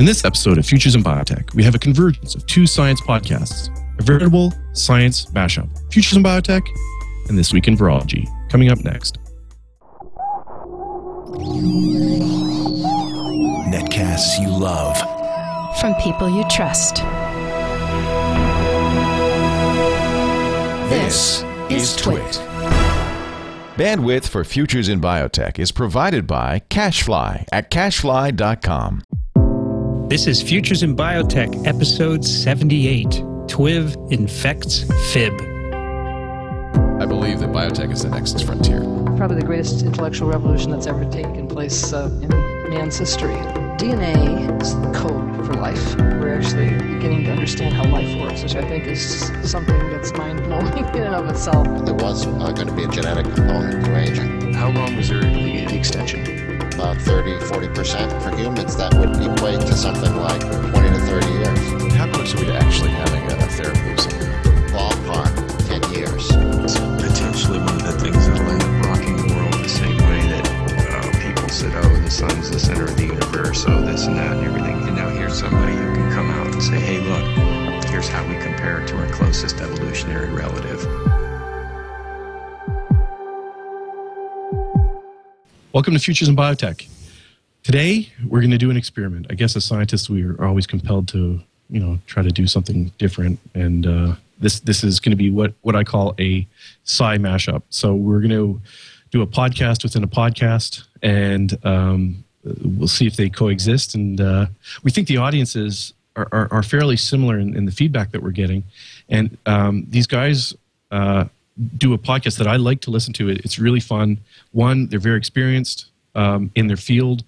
In this episode of Futures in Biotech, we have a convergence of two science podcasts, a veritable science mashup Futures in Biotech and This Week in Virology, coming up next. Netcasts you love. From people you trust. This is Twit. Bandwidth for Futures in Biotech is provided by Cashfly at cashfly.com. This is Futures in Biotech, episode 78 TWIV Infects Fib. I believe that biotech is the next frontier. Probably the greatest intellectual revolution that's ever taken place uh, in man's history. DNA is the code for life. We're actually beginning to understand how life works, which I think is something that's mind blowing in and of itself. There was uh, going to be a genetic component to aging. How long was there the, the extension? About 30, 40%. For humans, that would equate to something like 20 to 30 years. How close are we to actually having a, a therapy of? Ballpark, 10 years. It's potentially one of the things that'll end up rocking the world the same way that uh, people said, oh, the sun's the center of the universe, oh, this and that and everything. And now here's somebody who can come out and say, hey, look, here's how we compare to our closest evolutionary relative. Welcome to Futures in Biotech. Today, we're going to do an experiment. I guess as scientists, we are always compelled to, you know, try to do something different. And uh, this this is going to be what what I call a sci mashup. So we're going to do a podcast within a podcast, and um, we'll see if they coexist. And uh, we think the audiences are, are, are fairly similar in, in, the feedback that we're getting. And um, these guys. Uh, do a podcast that I like to listen to. It's really fun. One, they're very experienced um, in their field.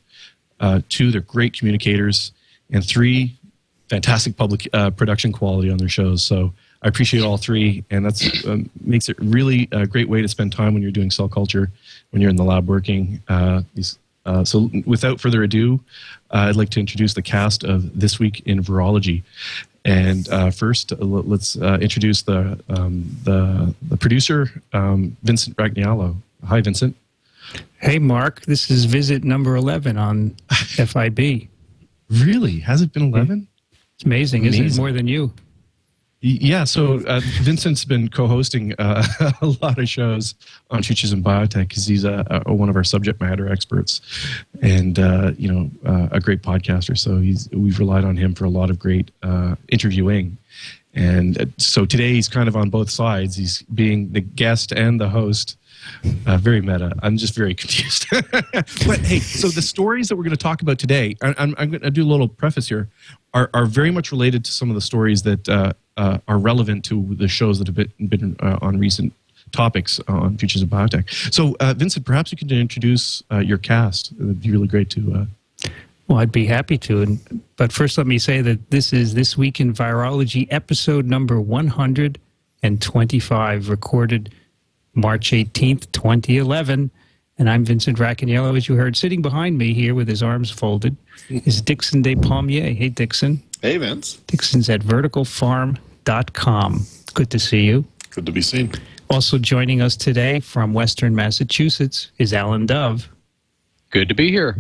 Uh, two, they're great communicators, and three, fantastic public uh, production quality on their shows. So I appreciate all three, and that's um, makes it really a great way to spend time when you're doing cell culture, when you're in the lab working. Uh, uh, so without further ado, uh, I'd like to introduce the cast of This Week in Virology. And uh, first, uh, let's uh, introduce the, um, the, the producer, um, Vincent Ragnialo. Hi, Vincent. Hey, Mark. This is visit number 11 on FIB. Really? Has it been 11? It's amazing, amazing. isn't it? More than you. Yeah, so uh, Vincent's been co-hosting uh, a lot of shows on Futures in Biotech because he's a, a, one of our subject matter experts, and uh, you know uh, a great podcaster. So he's we've relied on him for a lot of great uh, interviewing, and uh, so today he's kind of on both sides. He's being the guest and the host. very meta. I'm just very confused. but hey, so the stories that we're going to talk about today, I, I'm, I'm going to do a little preface here, are, are very much related to some of the stories that uh, are relevant to the shows that have been, been uh, on recent topics on Futures of Biotech. So, uh, Vincent, perhaps you could introduce uh, your cast. It would be really great to. Uh, well, I'd be happy to. And, but first, let me say that this is This Week in Virology, episode number 125, recorded March 18th, 2011. And I'm Vincent Racaniello, as you heard. Sitting behind me here with his arms folded is Dixon Despommier. Hey, Dixon. Hey, Vince. Dixon's at verticalfarm.com. Good to see you. Good to be seen. Also joining us today from Western Massachusetts is Alan Dove. Good to be here.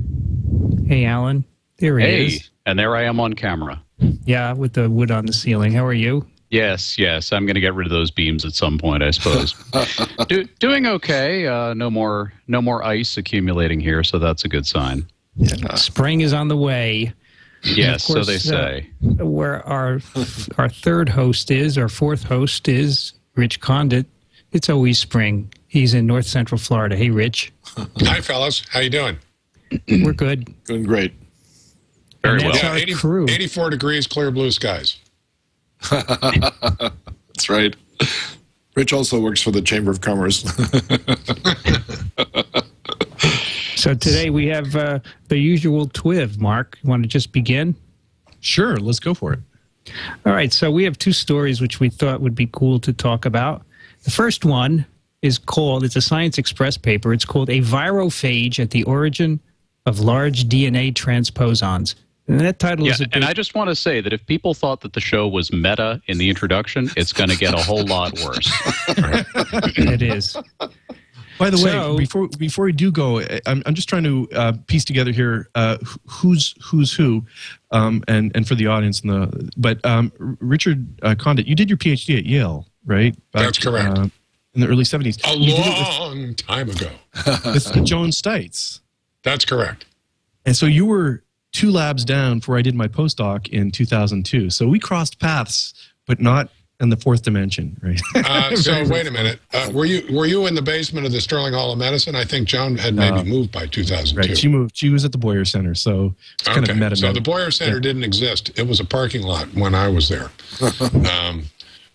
Hey, Alan. There he hey, is. and there I am on camera. Yeah, with the wood on the ceiling. How are you? Yes, yes. I'm going to get rid of those beams at some point, I suppose. Do, doing okay. Uh, no more, no more ice accumulating here, so that's a good sign. Yeah. Spring is on the way. Yes, course, so they say. Uh, where our our third host is, our fourth host is Rich Condit. It's always spring. He's in North Central Florida. Hey, Rich. Hi, fellas. How you doing? We're good. Doing great. Very well. Yeah, 80, crew. 84 degrees, clear blue skies. That's right. Rich also works for the Chamber of Commerce. So today we have uh, the usual TWIV. Mark, you want to just begin? Sure, let's go for it. All right, so we have two stories which we thought would be cool to talk about. The first one is called, it's a Science Express paper. It's called A Virophage at the Origin of Large DNA Transposons. And that title yeah, is. Big... and I just want to say that if people thought that the show was meta in the introduction, it's going to get a whole lot worse. it is. By the So- way, before before we do go, I- I'm, I'm just trying to uh, piece together here uh, who's who's who, um, and and for the audience. And the but um, Richard uh, Condit, you did your PhD at Yale, right? Back, That's correct. uh, in the early 70s. A You did it long time ago. with, with Joan Stites. That's correct. And so you were two labs down before I did my postdoc in 2002. So we crossed paths, but not in the fourth dimension, right? Uh, so Very wait a minute. Uh, were you were you in the basement of the Sterling Hall of Medicine? I think Joan had maybe No. moved by 2002. Right. She moved. She was at the Boyer Center, so it's kind okay. of meta. so the Boyer Center didn't exist. It was a parking lot when I was there. um,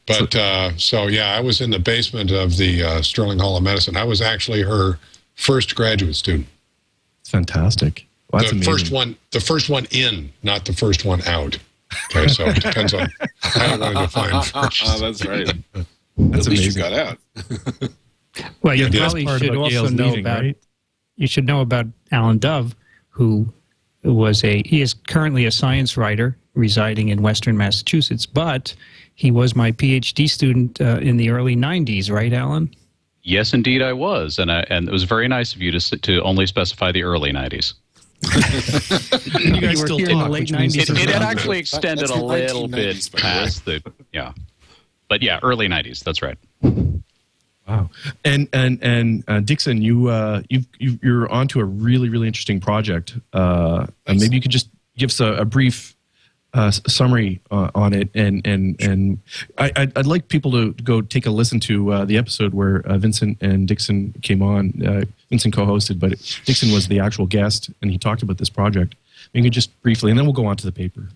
but uh, so yeah, I was in the basement of the uh, Sterling Hall of Medicine. I was actually her first graduate student. It's fantastic. Well, that's the amazing. first one, the first one in, not the first one out. Okay, so it depends on how you want to define first. Oh, that's right. That's At least you got out. Well, you Yeah, probably should also Yale's know leaving, about. right? You should know about Alan Dove, who was a he is currently a science writer residing in Western Massachusetts, but he was my PhD student uh, in the early '90s, right, Alan? Yes, indeed, I was, and I, and it was very nice of you to to only specify the early '90s. You guys were still here in the late 90s. It, it's it had actually extended a little bit by the way. past the yeah, but yeah, early '90s. That's right. Wow. And and and uh, Dixon, you uh, you you you're onto a really really interesting project. Uh, and maybe you could just give us a, a brief uh, summary uh, on it, and and and I, I'd, I'd like people to go take a listen to uh, the episode where uh, Vincent and Dixon came on. Uh, Vincent co-hosted, but Dixon was the actual guest, and he talked about this project. Could just briefly, and then we'll go on to the paper.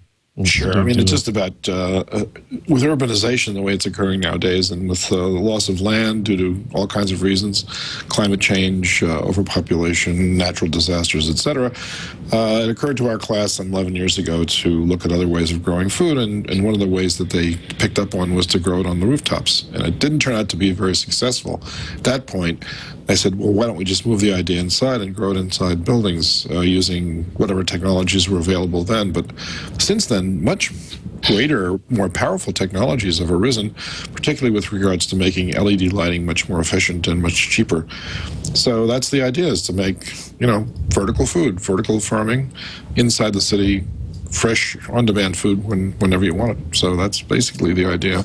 Sure. I mean, it's just about uh, uh, with urbanization the way it's occurring nowadays, and with uh, the loss of land due to all kinds of reasons, climate change, uh, overpopulation, natural disasters, etc. Uh, it occurred to our class some 11 years ago to look at other ways of growing food, and, and one of the ways that they picked up on was to grow it on the rooftops. And it didn't turn out to be very successful. At that point, I said, well, why don't we just move the idea inside and grow it inside buildings uh, using whatever technologies were available then? But since then, much greater, more powerful technologies have arisen, particularly with regards to making LED lighting much more efficient and much cheaper. So that's the idea: is to make you know vertical food, vertical farming inside the city. Fresh, on-demand food when, whenever you want it. So that's basically the idea.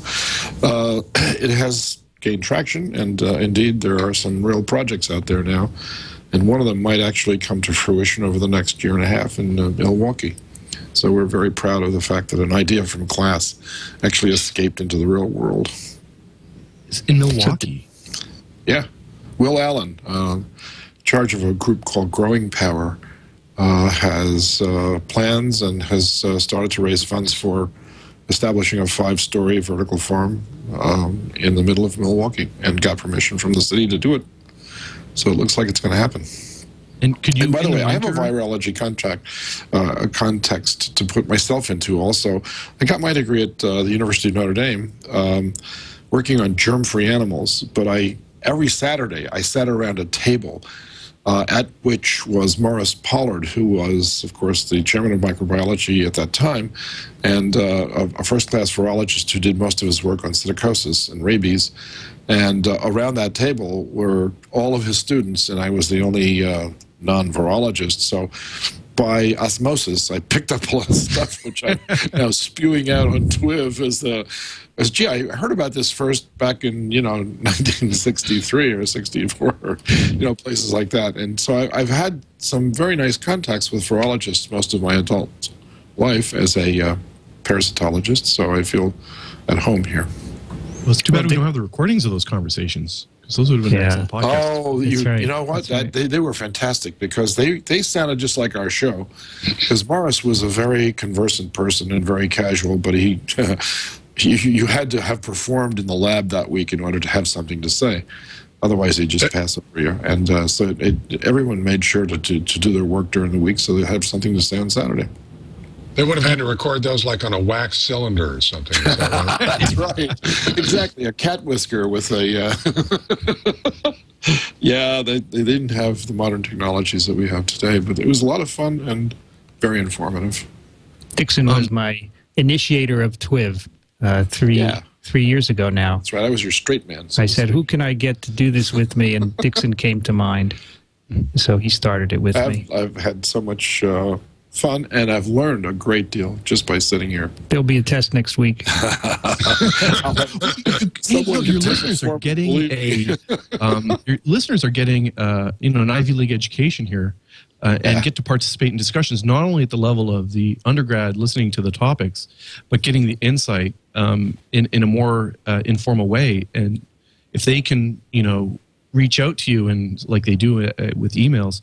Uh, it has gained traction, and uh, indeed, there are some real projects out there now. And one of them might actually come to fruition over the next year and a half in uh, Milwaukee. So we're very proud of the fact that an idea from class actually escaped into the real world. It's in Milwaukee. Yeah. Will Allen, uh, charge of a group called Growing Power, uh, has uh, plans and has uh, started to raise funds for establishing a five story vertical farm um, in the middle of Milwaukee and got permission from the city to do it. So it looks like it's going to happen. And could you? And by the way, I have a virology contact, uh, a context to put myself into. Also, I got my degree at uh, the University of Notre Dame, um, working on germ-free animals. But I every Saturday I sat around a table uh, at which was Morris Pollard, who was, of course, the chairman of microbiology at that time, and uh, a, a first-class virologist who did most of his work on psittacosis and rabies. And uh, around that table were all of his students, and I was the only uh, non-virologist. So by osmosis, I picked up a lot of stuff, which I'm now spewing out on Twiv as the, as gee, I heard about this first back in you know 1963 or 64, or, you know places like that. And so I, I've had some very nice contacts with virologists most of my adult life as a uh, parasitologist. So I feel at home here. Well, it's too bad we don't have the recordings of those conversations because those would have been Yeah. excellent podcasts. Oh, you, right. you know what? That, right. they, they were fantastic because they, they sounded just like our show. Because Morris was a very conversant person and very casual, but he, you, you had to have performed in the lab that week in order to have something to say. Otherwise, they'd just pass over you. And uh, so it, everyone made sure to, to, to do their work during the week so they have something to say on Saturday. They would have had to record those like on a wax cylinder or something. Is that right? That's right. exactly. A cat whisker with a. Uh, yeah, they, they didn't have the modern technologies that we have today, but it was a lot of fun and very informative. Dixon was my initiator of TWIV uh, three Yeah. three years ago now. That's right. I was your straight man. so I said, "Who can I get to do this with me?" And Dixon came to mind, so he started it with me. I've, I've had so much uh, fun, and I've learned a great deal just by sitting here. There'll be a test next week. Hey, you your listeners are getting a um, your listeners are getting uh, you know an Ivy League education here. Uh, and get to participate in discussions not only at the level of the undergrad listening to the topics, but getting the insight um, in in a more uh, informal way. And if they can, you know, reach out to you and like they do uh, with emails,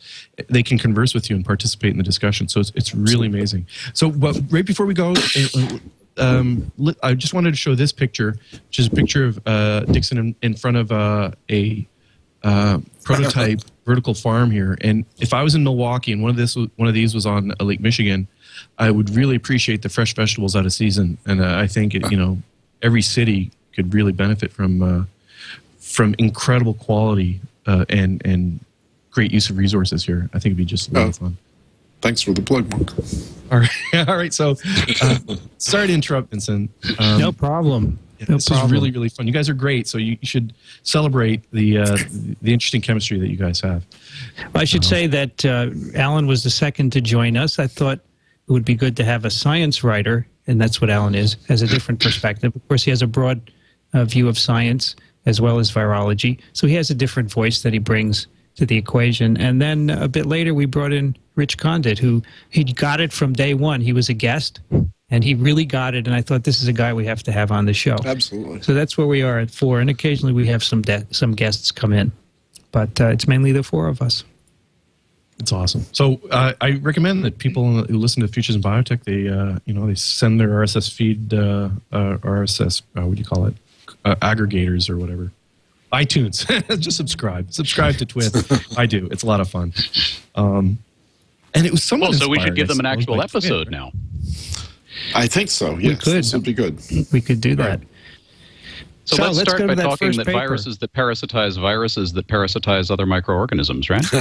they can converse with you and participate in the discussion. So it's it's really amazing. So, but right before we go. uh, um, I just wanted to show this picture, which is a picture of uh, Dixon in, in front of uh, a uh, prototype vertical farm here. And if I was in Milwaukee and one of this one of these was on uh, Lake Michigan, I would really appreciate the fresh vegetables out of season. And uh, I think it, you know every city could really benefit from uh, from incredible quality uh, and and great use of resources here. I think it'd be just a lot of fun. Thanks for the plug, Mark. All right, all right. So, uh, sorry to interrupt, Vincent. Um, no problem. Yeah, No this problem. is really really fun. You guys are great. So you, you should celebrate the uh, the interesting chemistry that you guys have. I should say that uh, Alan was the second to join us. I thought it would be good to have a science writer, and that's what Alan is, has a different perspective. Of course, he has a broad uh, view of science as well as virology, so he has a different voice that he brings to the equation. And then a bit later, we brought in Rich Condit, who he got it from day one. He was a guest, and he really got it. And I thought this is a guy we have to have on the show. Absolutely. So that's where we are at four, and occasionally we have some de- some guests come in, but uh, it's mainly the four of us. It's awesome. So uh, I recommend that people who listen to Futures in Biotech, they uh, you know they send their RSS feed, uh, uh, RSS, uh, what do you call it, uh, aggregators or whatever, iTunes. Just subscribe. Subscribe to Twith. I do. It's a lot of fun. Um, and it was somewhat. Well, so we should give them an actual by Twith. episode now. I think so. Yes, could. this would be good. We could do that. So, So let's, let's start go to by that talking first that paper. viruses that parasitize viruses that parasitize other microorganisms, right?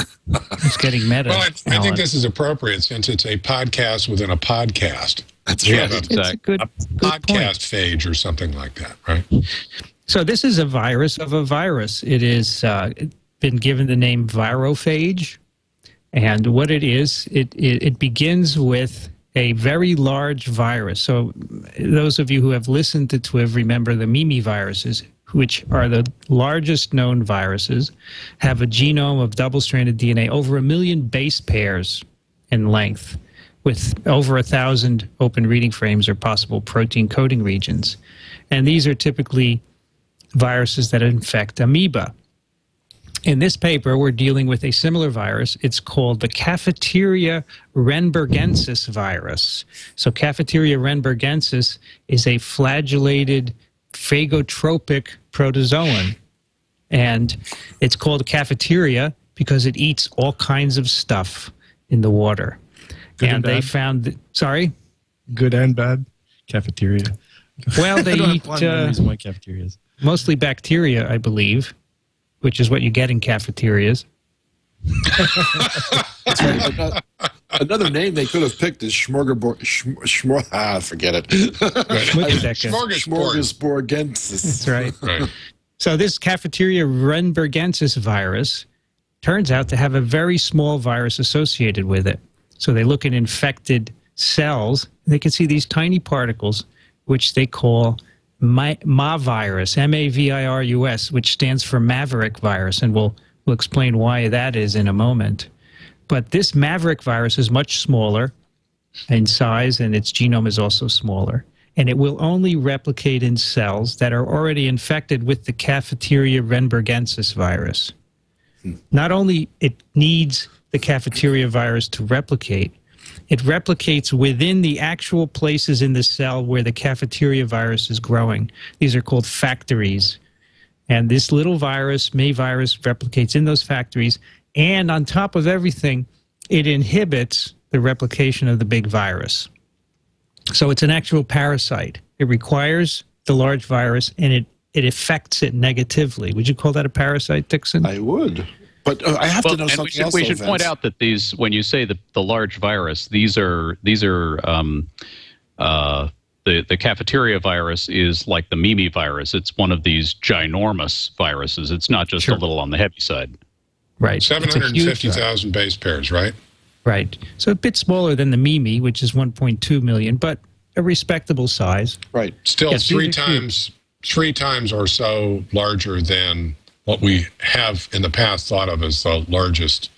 It's getting meta. Well, I, I think this is appropriate since it's a podcast within a podcast. That's Yes, right. it's a exactly. good, good point. podcast phage or something like that, right? So this is a virus of a virus. It is uh, been given the name virophage, and what it is, it, it it begins with a very large virus. So those of you who have listened to TWIV remember the Mimi viruses, which are the largest known viruses, have a genome of double-stranded DNA over a million base pairs in length, with over a thousand open reading frames or possible protein coding regions, and these are typically viruses that infect amoeba. In this paper, we're dealing with a similar virus. It's called the Cafeteria renbergensis virus. So, Cafeteria renbergensis is a flagellated phagotropic protozoan. And it's called cafeteria because it eats all kinds of stuff in the water. Good and and they found, that, sorry? Good and bad cafeteria. Well, they eat uh, memories of cafeterias. mostly bacteria, I believe, which is what you get in cafeterias. That's right. Ano- Another name they could have picked is Schmorgerborg. Schm, schmor, ah, forget it. Schmorgedecker. Smorgasbord. Smorgasborgensis. That's right. Right. So this cafeteria renbergensis virus turns out to have a very small virus associated with it. So they look at infected cells. They can see these tiny particles, which they call ma- mavirus, M-A-V-I-R-U-S, which stands for maverick virus, and we'll we'll explain why that is in a moment. But this maverick virus is much smaller in size, and its genome is also smaller. And it will only replicate in cells that are already infected with the cafeteria renbergensis virus. Hmm. Not only it needs the cafeteria virus to replicate, it replicates within the actual places in the cell where the cafeteria virus is growing. These are called factories. And this little virus, May virus, replicates in those factories. And on top of everything, it inhibits the replication of the big virus. So it's an actual parasite. It requires the large virus and it, it affects it negatively. Would you call that a parasite, Dixon? I would. But uh, I have well, to know something we should, else. we though, should point out that these, when you say the, the large virus, these are these are um, uh, the the cafeteria virus is like the Mimi virus. It's one of these ginormous viruses. It's not just a little on the heavy side. Right. It's a huge virus. 750,000 base pairs, right? Right. So a bit smaller than the Mimi, which is 1.2 million, but a respectable size. Right. Still Yes, three these are times three times or so larger than what we have in the past thought of as the largest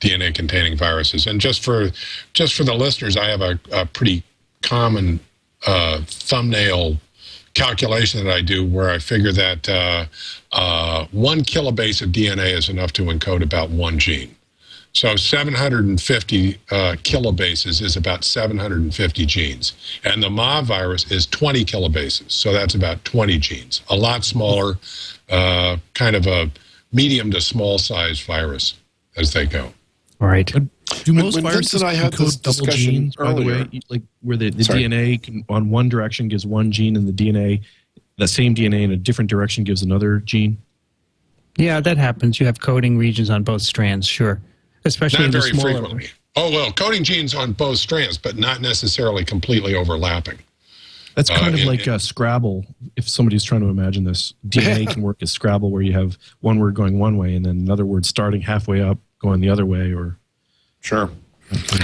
DNA containing viruses. And just for just for the listeners, I have a, a pretty common uh, thumbnail calculation that I do where I figure that uh, uh, one kilobase of DNA is enough to encode about one gene. So 750 uh, kilobases is about 750 genes. And the Ma virus is 20 kilobases. So that's about 20 genes. A lot smaller, uh, kind of a medium to small size virus as they go. All right. Do most when Vince viruses and I had encode this double discussion genes, by the earlier- way? Like where the, the Sorry. DNA can, on one direction gives one gene and the DNA, that same DNA in a different direction gives another gene? Yeah, that happens. You have coding regions on both strands, sure. Especially Not in the very smaller frequently. Oh, well, coding genes on both strands, but not necessarily completely overlapping. That's Uh, kind of in- like uh, Scrabble. If somebody's trying to imagine this, DNA can work as Scrabble, where you have one word going one way and then another word starting halfway up going the other way. Or Sure.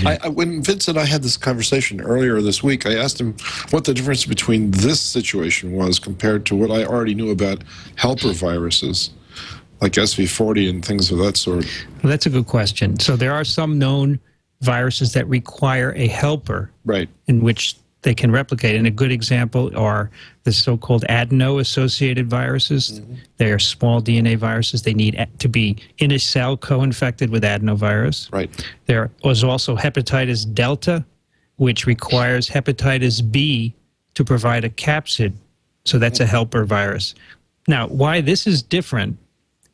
I, I, when Vince and I had this conversation earlier this week, I asked him what the difference between this situation was compared to what I already knew about helper viruses, like SV40 and things of that sort. Well, that's a good question. So there are some known viruses that require a helper Right. in which they can replicate. And a good example are the so-called adeno-associated viruses. Mm-hmm. They are small DNA viruses. They need to be in a cell co-infected with adenovirus. Right. There was also hepatitis delta, which requires hepatitis B to provide a capsid. So that's a mm-hmm. helper virus. Now, why this is different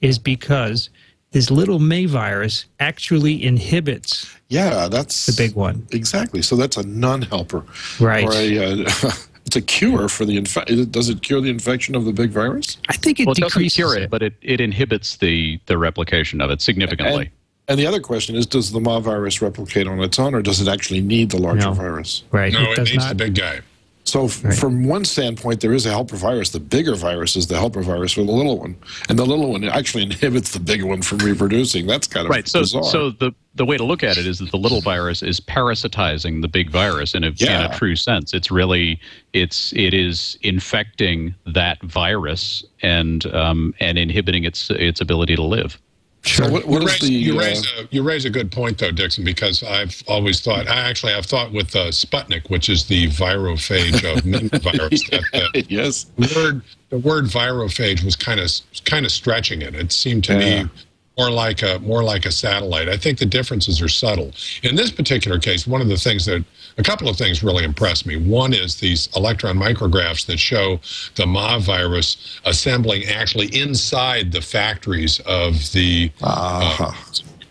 is because this little May virus actually inhibits Yeah, that's the big one. Exactly. So that's a non-helper. Right. Or a, uh, it's a cure for the infection. Does it cure the infection of the big virus? I think it well, it doesn't decreases cure it. it, but it, it inhibits the the replication of it significantly. And, and the other question is, does the Ma virus replicate on its own, or does it actually need the larger No. virus? Right. No, it it does needs not. the big guy. So, f- from one standpoint, there is a helper virus. The bigger virus is the helper virus for the little one, and the little one actually inhibits the big one from reproducing. That's kind of right. So bizarre. so the the way to look at it is that the little virus is parasitizing the big virus in a in a true sense. It's really it's it is infecting that virus and um, and inhibiting its its ability to live. So what, what you, raise, the? you, uh, raise a, you raise a good point, though, Dixon, because I've always thought, I actually I've thought with uh, Sputnik, which is the virophage of virus, that the yes. word, the word virophage was kind of kind of stretching it. It seemed to Yeah. me more like a more like a satellite. I think the differences are subtle. In this particular case, one of the things that a couple of things really impressed me. One is these electron micrographs that show the Ma virus assembling actually inside the factories of the Uh-huh.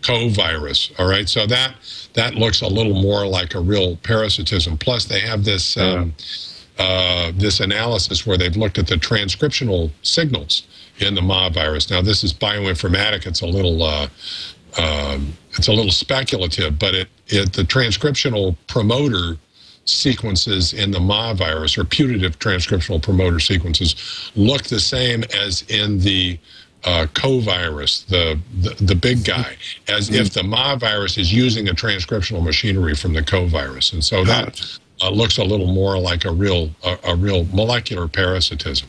co-virus. All right, so that that looks a little more like a real parasitism. Plus, they have this um, uh, this analysis where they've looked at the transcriptional signals in the Ma virus. Now, this is bioinformatic. It's a little uh, um, it's a little speculative, but it, it the transcriptional promoter sequences in the Ma virus or putative transcriptional promoter sequences look the same as in the uh, co-virus, the, the the big guy, as if the Ma virus is using a transcriptional machinery from the co-virus, and so that uh, looks a little more like a real a, a real molecular parasitism.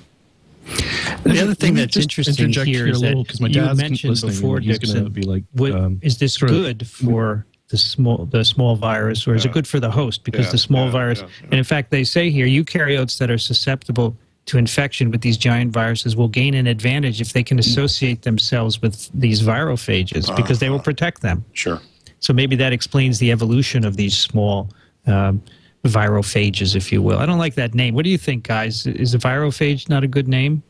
The other thing Let me that's just interesting interject here here is a little, that 'cause my you dad's mentioned listening, and before, he's gonna Dixon, be like, would- um, is this sort of- good for the small the small virus, or is it good for the host? Because Yeah, the small yeah, virus, yeah, and in fact, they say here eukaryotes that are susceptible to infection with these giant viruses will gain an advantage if they can associate themselves with these virophages because they will protect them. Sure. So maybe that explains the evolution of these small um, virophages, if you will. I don't like that name. What do you think, guys? Is a virophage not a good name?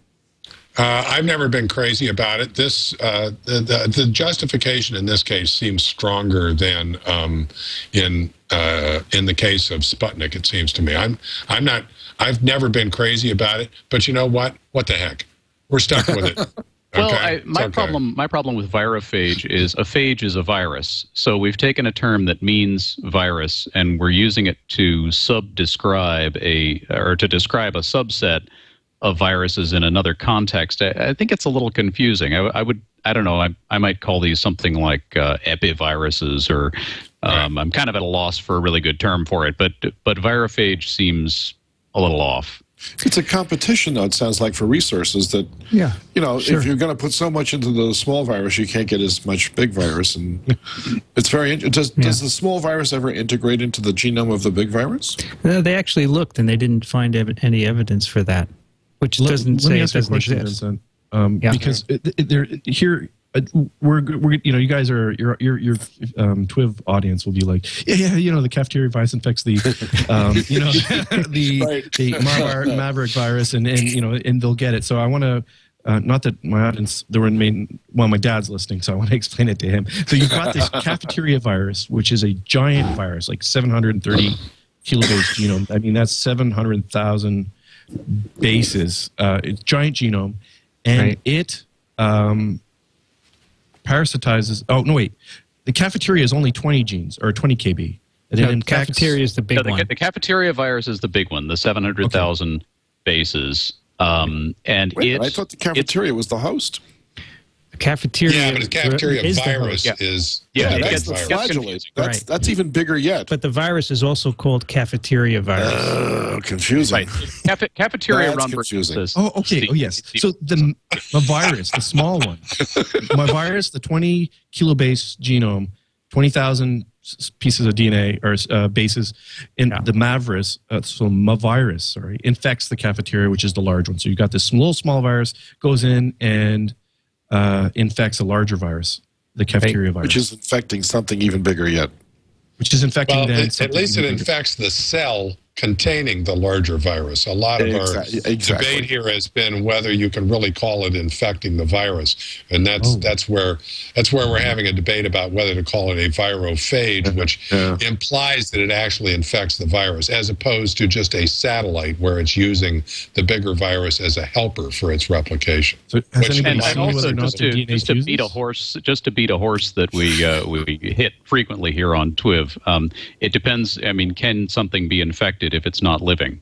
Uh, I've never been crazy about it. This uh, the, the the justification in this case seems stronger than um, in uh, in the case of Sputnik. It seems to me. I'm I'm not. I've never been crazy about it. But you know what? What the heck? We're stuck with it. Well, Okay? I, my okay. problem my problem with virophage is a phage is a virus. So we've taken a term that means virus and we're using it to sub-describe a or to describe a subset of viruses in another context. I, I think it's a little confusing. I, I would I don't know. I, I might call these something like uh, epiviruses or um, I'm kind of at a loss for a really good term for it. But but virophage seems a little off. It's a competition, though. It sounds like for resources that Yeah. you know, Sure. if you're going to put so much into the small virus, you can't get as much big virus, and it's very. int- Does does the small virus ever integrate into the genome of the big virus? Uh, they actually looked and they didn't find ev- any evidence for that, which Let- doesn't let me say it ask you a doesn't question, exist. Vincent. Um, Yeah. Because it, it, there here we're we're you know you guys are your your your um, Twiv audience will be like yeah yeah you know the cafeteria virus infects the um, you know the the Marvar, Maverick virus and and you know and they'll get it. So I want to. Uh, not that my audience, there were main, well, my dad's listening, so I want to explain it to him. So you've got this cafeteria virus, which is a giant virus, like 730 kilobase genome. I mean, that's 700,000 bases. Uh, it's giant genome, and Right. it um, parasitizes. Oh no, wait. The cafeteria is only 20 genes or 20 kb. And No, infects- cafeteria is the big No, the, one. the cafeteria virus is the big one, the 700,000 bases. Um, and Wait, a it's, minute, I thought the cafeteria was the host. The cafeteria. Yeah, but a cafeteria is virus host. is Yeah, the it gets- That's the virus. flagellate. That's Right. that's even bigger yet. But the virus is also called cafeteria virus. Oh, confusing. right. Cafe, cafeteria That's run confusing. Oh, okay. the- Oh, yes. So the my virus, the small one, my virus, the 20 kilobase genome, 20,000 pieces of DNA or uh, bases, and Yeah. the Mavirus, uh, so my virus, sorry, infects the cafeteria, which is the large one. So you got this little small virus goes in and uh, infects a larger virus, the cafeteria virus, which is infecting something even bigger yet. which is infecting Well, then at least it even bigger. infects the cell containing the larger virus. A lot of Exactly- our exactly. debate here has been whether you can really call it infecting the virus, and that's Oh. that's where that's where we're having a debate about whether to call it a virophage, which Yeah. implies that it actually infects the virus, as opposed to just a satellite where it's using the bigger virus as a helper for its replication. So Which- and, seen and also or just to, just to beat a horse just to beat a horse that we uh, we hit frequently here on Twiv. Um, it depends. I mean, can something be infected if it's not living?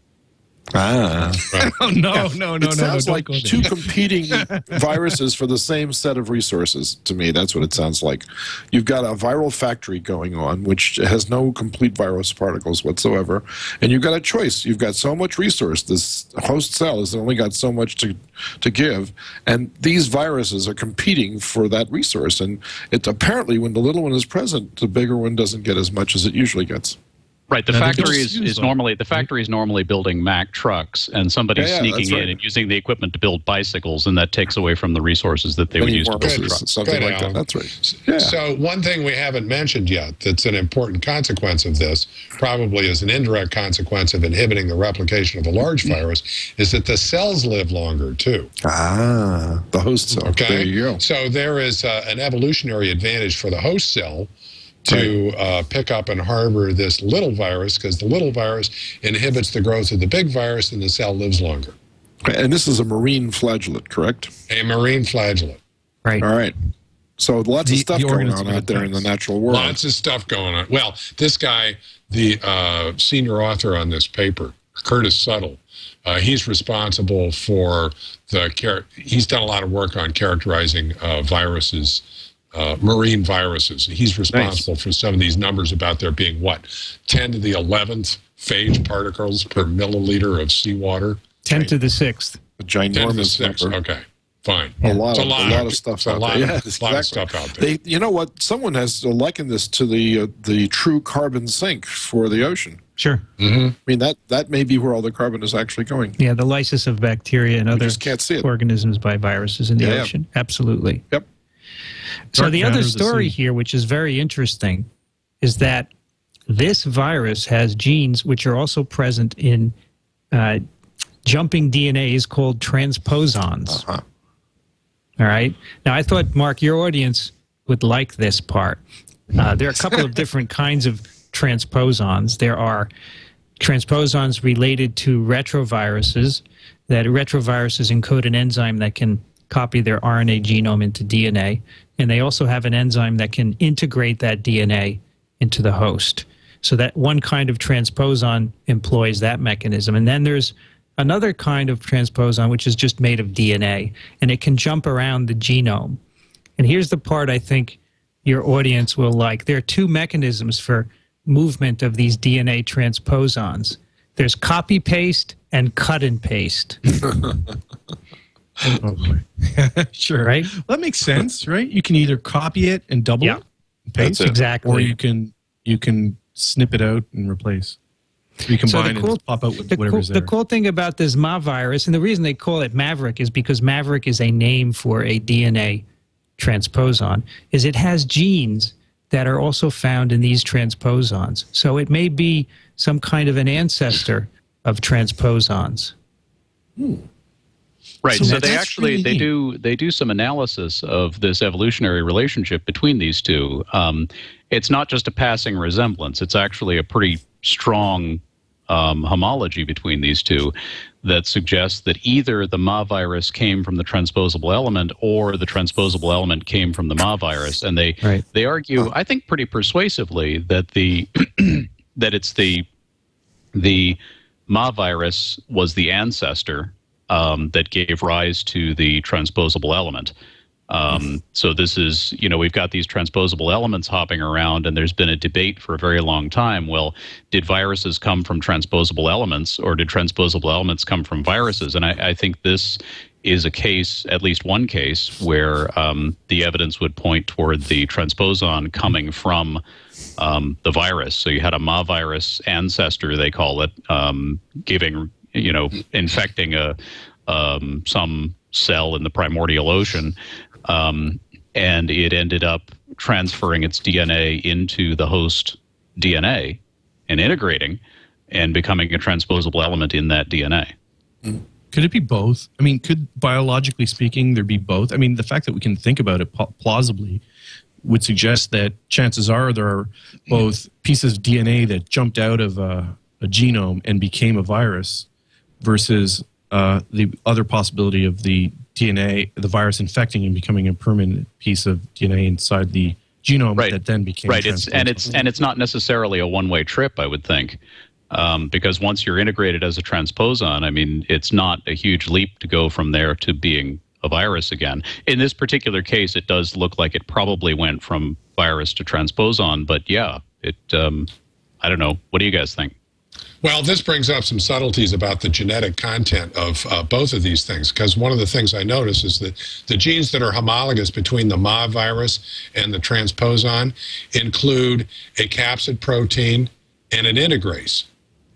Ah. Oh no, no, no, no, it sounds no! like two competing viruses for the same set of resources to me that's what it sounds like you've got a viral factory going on which has no complete virus particles whatsoever and you've got a choice you've got so much resource this host cell has only got so much to to give and these viruses are competing for that resource and it apparently when the little one is present the bigger one doesn't get as much as it usually gets Right. The Now, factory is, is them, normally the factory is normally building Mack trucks, and somebody's Yeah, yeah, sneaking that's right. in and using the equipment to build bicycles, and that takes away from the resources that they would use to more build trucks. something Good, like that that's right yeah. So one thing we haven't mentioned yet that's an important consequence of this, probably as an indirect consequence of inhibiting the replication of a large virus, is that the cells live longer too. ah the host cell Okay. there you go So there is uh, an evolutionary advantage for the host cell to uh, pick up and harbor this little virus because the little virus inhibits the growth of the big virus and the cell lives longer. and this is a marine flagellate correct A marine flagellate. Right. All right. So lots The- of stuff going on out there in the natural world. Lots of stuff going on. Well, this guy, the uh, senior author on this paper, Curtis Suttle, uh, he's responsible for the char- he's done a lot of work on characterizing uh, viruses, uh, marine viruses. He's responsible for some of these numbers about there being what, ten to the eleventh phage particles per milliliter of seawater. 10 to the 6th. a Ten to the ginormous six. number. Okay, fine. A lot, It's of, a lot of stuff out lot, there. of- Yeah, lot of stuff out there. They, you know what? Someone has likened this to the uh, the true carbon sink for the ocean. Sure. hmm I mean that that may be where all the carbon is actually going. Yeah, the lysis of bacteria and We other can't see organisms by viruses in the Yeah, yeah. ocean. Absolutely. Yep. So Dark the other story here, which is very interesting, is that this virus has genes which are also present in uh, jumping DNAs called transposons. Uh-huh. All right. Now, I thought, Mark, your audience would like this part. Uh, there are a couple of different kinds of transposons. There are transposons related to retroviruses, that retroviruses encode an enzyme that can copy their RNA genome into DNA, and they also have an enzyme that can integrate that DNA into the host. So that one kind of transposon employs that mechanism. And then there's another kind of transposon which is just made of DNA, and it can jump around the genome. And here's the part I think your audience will like. There are two mechanisms for movement of these DNA transposons. There's copy paste and cut and paste. Oh, boy. sure. Right? Well, that makes sense, right? You can either copy it and double Yeah. it, and paste, That's it. Exactly. or you can you can snip it out and replace. You combine cool- and pop out with the, cool, whatever's the cool thing about this Ma virus, and the reason they call it Maverick is because Maverick is a name for a DNA transposon, is it has genes that are also found in these transposons. So it may be some kind of an ancestor of transposons. Hmm. Right. So So, they actually really they do they do some analysis of this evolutionary relationship between these two. Um, it's not just a passing resemblance; it's actually a pretty strong um, homology between these two that suggests that either the Ma virus came from the transposable element or the transposable element came from the Ma virus. And they they argue, I think, pretty persuasively that the that it's the the Ma virus was the ancestor um, that gave rise to the transposable element. Um, so this is, you know, we've got these transposable elements hopping around, and there's been a debate for a very long time. Well, did viruses come from transposable elements, or did transposable elements come from viruses? And I, I think this is a case, at least one case, where um, the evidence would point toward the transposon coming from um, the virus. So you had a Ma virus ancestor, they call it, um, giving, you know, infecting a um, some cell in the primordial ocean, um, and it ended up transferring its DNA into the host DNA and integrating and becoming a transposable element in that DNA. Could it be both? I mean, could biologically speaking there be both? I mean, the fact that we can think about it pl- plausibly would suggest that chances are there are both pieces of DNA that jumped out of a, a genome and became a virus versus uh, the other possibility of the DNA, the virus infecting and becoming a permanent piece of DNA inside the genome that then became right. It's and it's and it's not necessarily a one-way trip i would think. Um, because once you're integrated as a transposon i mean it's not a huge leap to go from there to being a virus again. In this particular case it does look like it probably went from virus to transposon but yeah it um, i don't know. What do you guys think Well, this brings up some subtleties about the genetic content of uh, both of these things. Because one of the things I notice is that the genes that are homologous between the Ma virus and the transposon include a capsid protein and an integrase,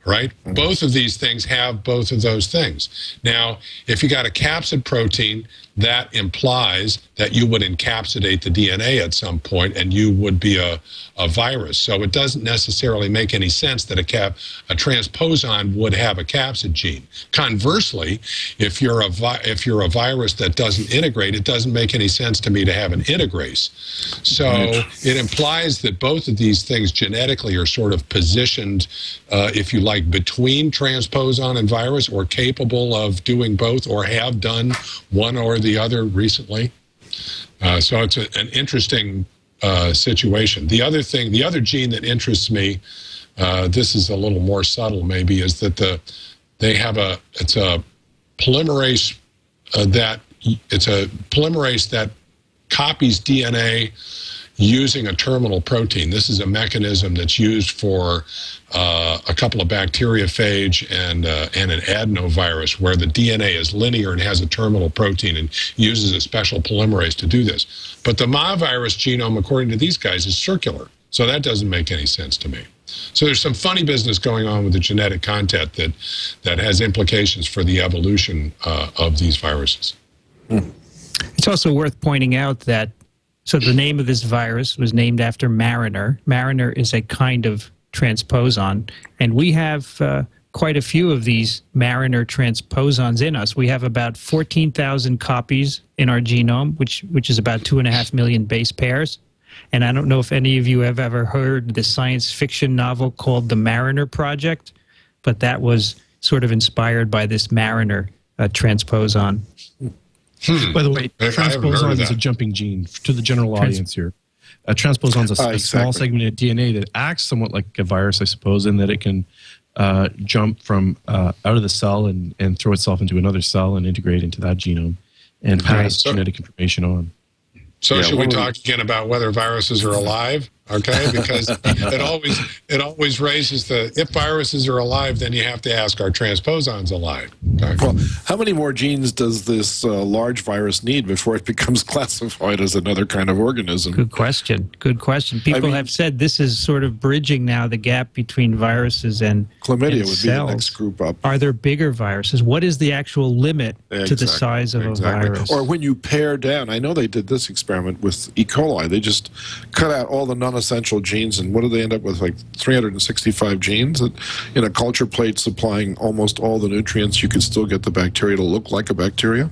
right? Both of these things have both of those things. Now, if you got a capsid protein, that implies that you would encapsulate the DNA at some point and you would be a, a virus. So it doesn't necessarily make any sense that a cap a transposon would have a capsid gene. Conversely, if you're a vi- if you're a virus that doesn't integrate, it doesn't make any sense to me to have an integrase. So it implies that both of these things genetically are sort of positioned, uh, if you like, between transposon and virus, or capable of doing both, or have done one or the other recently. Uh, so it's a, an interesting uh, situation. The other thing, the other gene that interests me, uh, this is a little more subtle maybe, is that the they have a it's a polymerase uh, that it's a polymerase that copies DNA using a terminal protein. This is a mechanism that's used for uh, a couple of bacteriophage and uh, and an adenovirus, where the DNA is linear and has a terminal protein and uses a special polymerase to do this. But the Ma virus genome, according to these guys, is circular, so that doesn't make any sense to me. So there's some funny business going on with the genetic content that that has implications for the evolution uh, of these viruses. It's also worth pointing out that so the name of this virus was named after Mariner. Mariner is a kind of transposon, and we have uh, quite a few of these Mariner transposons in us. We have about 14,000 copies in our genome, which which is about two and a half million base pairs. And I don't know if any of you have ever heard the science fiction novel called The Mariner Project, but that was sort of inspired by this Mariner uh, transposon. Hmm. By the way, I- I haven't heard of transposon is a jumping gene to the general Trans- audience here. A transposon is a, Ah, a small exactly. segment of DNA that acts somewhat like a virus, I suppose, in that it can uh, jump from uh, out of the cell and, and throw itself into another cell and integrate into that genome and pass So- genetic information on. So Yeah, should we one of talk again about whether viruses are alive? Okay, because it always it always raises the if viruses are alive, then you have to ask are transposons alive? Okay. Well, how many more genes does this uh, large virus need before it becomes classified as another kind of organism? Good question. Good question. People mean- have said this is sort of bridging now the gap between viruses and Chlamydia and would be the next group up. Are there bigger viruses? What is the actual limit to the size of exactly. a virus? Or when you pare down, I know they did this experiment with E. coli. They just cut out all the non-essential genes, and what do they end up with? Like 365 genes that, in a culture plate supplying almost all the nutrients, you could still get the bacteria to look like a bacteria.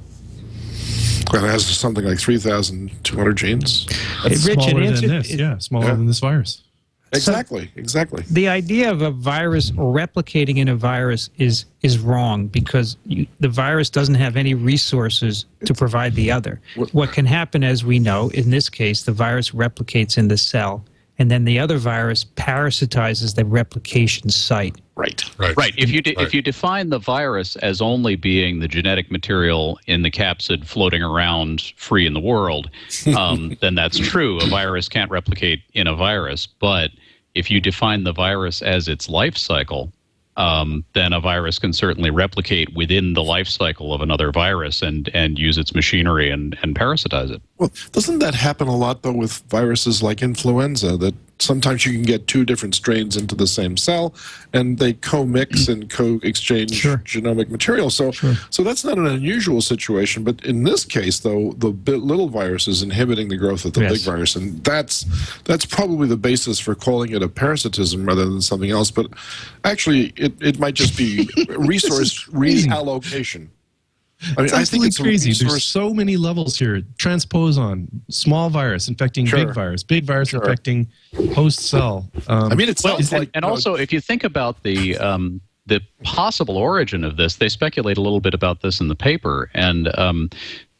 And it has something like 3,200 genes. That's Rich, in smaller answer- than this. it- yeah, smaller Yeah. than this virus. Exactly, exactly. the idea of a virus replicating in a virus is is wrong because you, the virus doesn't have any resources to provide the other. What can happen, as we know, in this case, the virus replicates in the cell, and then the other virus parasitizes the replication site. Right. Right. Right. If you de- Right. if you define the virus as only being the genetic material in the capsid floating around free in the world, um, then that's true. A virus can't replicate in a virus. But if you define the virus as its life cycle, um, then a virus can certainly replicate within the life cycle of another virus and and use its machinery and and parasitize it. Well, doesn't that happen a lot though with viruses like influenza? That sometimes you can get two different strains into the same cell, and they co-mix and co-exchange Sure. genomic material. So, so that's not an unusual situation. But in this case, though, the little virus is inhibiting the growth of the Yes. big virus, and that's that's probably the basis for calling it a parasitism rather than something else. But actually, it, it might just be resource reallocation. I mean, It's I think absolutely it's crazy. There's so many levels here. Transposon, small virus infecting Sure. big virus, big virus Sure. infecting host cell. Um, I mean, it sounds and, like and you also, if you think about the um, the possible origin of this, they speculate a little bit about this in the paper, and um,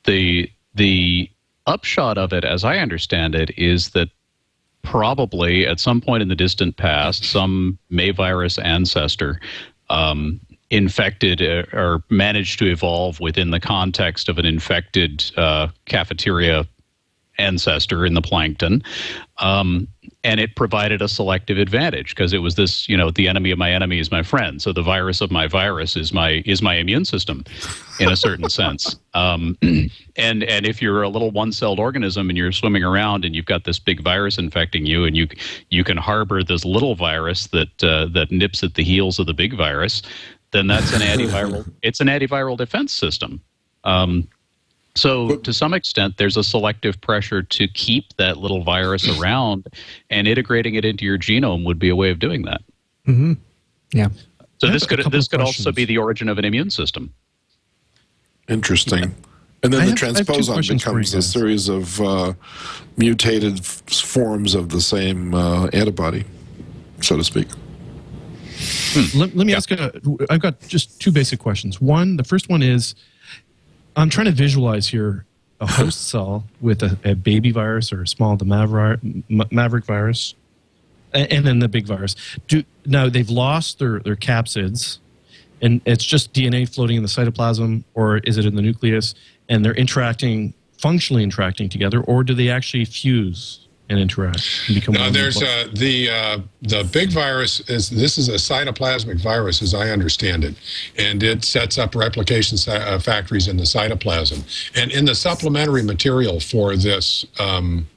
the the upshot of it, as I understand it, is that probably at some point in the distant past, some May virus ancestor. Um, infected uh, or managed to evolve within the context of an infected uh, cafeteria ancestor in the plankton. Um, and it provided a selective advantage because it was this, you know, the enemy of my enemy is my friend. So the virus of my virus is my is my immune system, in a certain sense. Um, and and if you're a little one-celled organism and you're swimming around and you've got this big virus infecting you, and you you can harbor this little virus that uh, that nips at the heels of the big virus, then that's an antiviral. it's an antiviral defense system. Um, so, to some extent, there's a selective pressure to keep that little virus around, and integrating it into your genome would be a way of doing that. Mm-hmm. Yeah. So I this could this of could also be the origin of an immune system. Interesting. And then I the have- I have two transposon questions for you becomes a series of uh, mutated f- forms of the same uh, antibody, so to speak. Hmm. let, let me ask a, I've got just two basic questions. One, the first one is I'm trying to visualize here a host cell with a, a baby virus or a small, the Maverick, Maverick virus, and, and then the big virus. Do Now, they've lost their, their capsids, and it's just DNA floating in the cytoplasm, or is it in the nucleus, and they're interacting, functionally interacting together, or do they actually fuse and interact and become No, there's uh, the uh, the big virus is this is a cytoplasmic virus as I understand it, and it sets up replication uh, factories in the cytoplasm. And in the supplementary material for this um,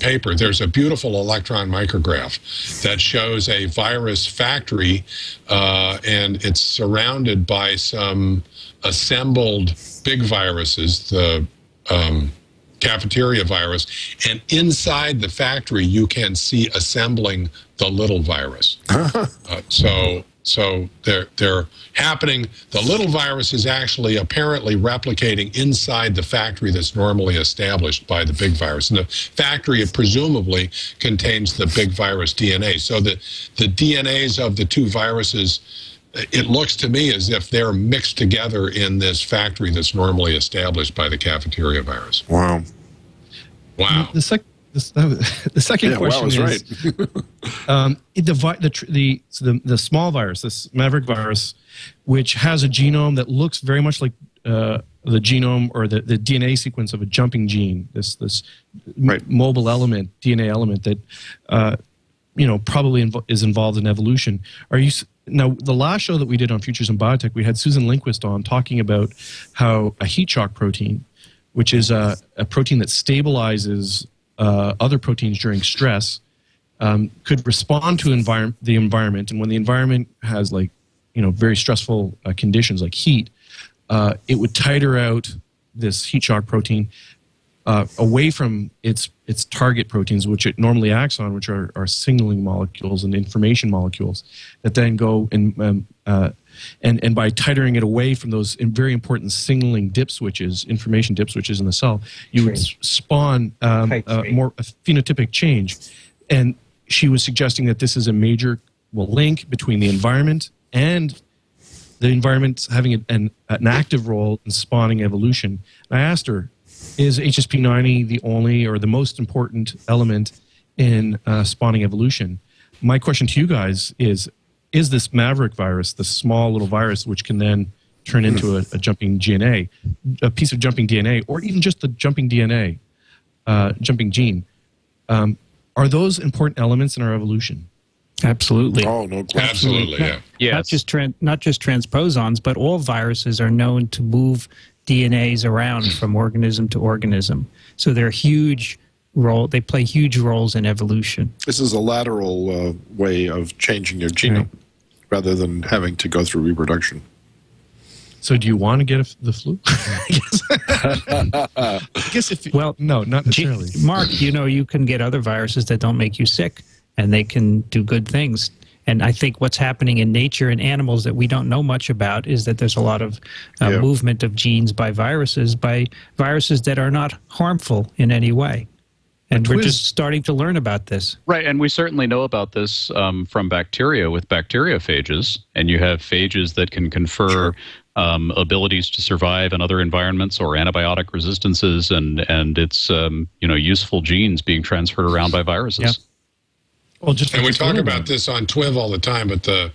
paper, there's a beautiful electron micrograph that shows a virus factory, uh, and it's surrounded by some assembled big viruses. The um, cafeteria virus, and inside the factory you can see assembling the little virus. uh, so so they're they're happening. The little virus is actually apparently replicating inside the factory that's normally established by the big virus, and the factory presumably contains the big virus DNA. So the the DNAs of the two viruses it looks to me as if they're mixed together in this factory that's normally established by the cafeteria virus. Wow. Wow. The, sec- the, the second Yeah, wow question is is um, it- the, the, the, so the the small virus, this Maverick virus, which has a genome that looks very much like uh, the genome or the, the DNA sequence of a jumping gene. This this m- mobile element, DNA element that uh, you know probably invo- is involved in evolution. Are you s- now the last show that we did on Futures in Biotech, we had Susan Lindquist on talking about how a heat shock protein, which is a, a protein that stabilizes uh, other proteins during stress, um, could respond to environment the environment, and when the environment has like you know very stressful uh, conditions like heat, uh, it would titer out this heat shock protein uh, away from its its target proteins, which it normally acts on, which are, are signaling molecules and information molecules that then go and um, uh, and and by titering it away from those very important signaling dip switches, information dip switches in the cell, you would spawn um, a more a phenotypic change. And she was suggesting that this is a major well link between the environment and the environment having an, an, an active role in spawning evolution. And I asked her, is HSP90 the only or the most important element in uh, spawning evolution? My question to you guys is Is this Maverick virus, the small little virus which can then turn into a, a jumping DNA, a piece of jumping DNA, or even just the jumping DNA, uh, jumping gene, um, are those important elements in our evolution? Absolutely. Oh no, question. Absolutely, yeah. Not just tran- not just transposons, but all viruses are known to move DNAs around from organism to organism. So they're huge role. They play huge roles in evolution. This is a lateral uh, way of changing your genome rather than having to go through reproduction. So, do you want to get a, the flu? I guess if well, no, not necessarily. Mark, you know, you can get other viruses that don't make you sick, and they can do good things. And I think what's happening in nature and animals that we don't know much about is that there's a lot of uh, Yeah. movement of genes by viruses, by viruses that are not harmful in any way. And we're just starting to learn about this. Right, and we certainly know about this um, from bacteria with bacteriophages, and you have phages that can confer um, abilities to survive in other environments or antibiotic resistances, and and it's um, you know useful genes being transferred around by viruses. Well, just and we talk about this on TWIV all the time, but the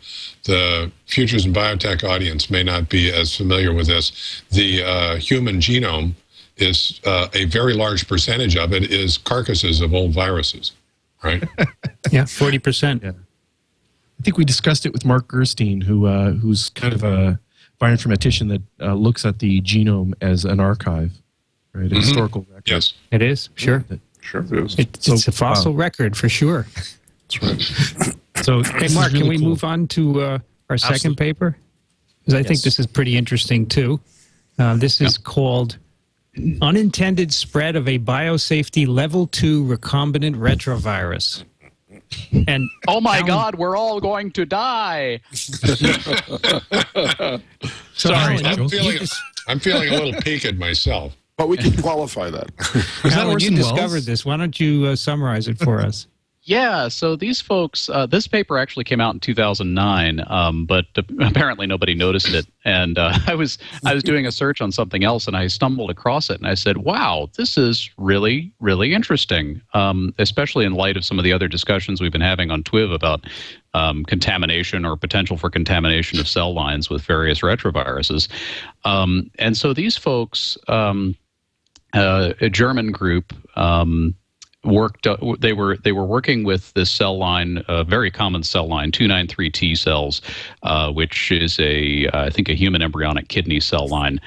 the futures and biotech audience may not be as familiar with this. The uh, human genome is uh, a very large percentage of it is carcasses of old viruses, right? Yeah, forty percent. I think we discussed it with Mark Gerstein, who uh, who's kind of a bioinformatician that uh, looks at the genome as an archive, right? A Mhm. historical record. Yes. It is, sure. Sure it is. It's, it's a fossil record for sure. That's right. So, Hey, Mark, really can we cool. move on to uh, our second Absolutely. paper? Because I think this is pretty interesting too. Uh, this is called Unintended Spread of a Biosafety Level 2 Recombinant Retrovirus. And Oh my Alan- God, we're all going to die! So, Sorry, Alan, I'm feeling I'm feeling a little peaked myself. But we can qualify that. Is that Alan, you Orson Welles? discovered this. Why don't you uh, summarize it for us? Yeah, so these folks, uh, this paper actually came out in 2009, um, but apparently nobody noticed it. And uh, I was I was doing a search on something else, and I stumbled across it, and I said, "Wow, this is really really interesting." Um, especially in light of some of the other discussions we've been having on TWIV about um, contamination or potential for contamination of cell lines with various retroviruses. Um, and so these folks, um, uh, a German group. Um, worked uh, they were they were working with this cell line a very common cell line 293t cells uh, which is a uh, think a human embryonic kidney cell line.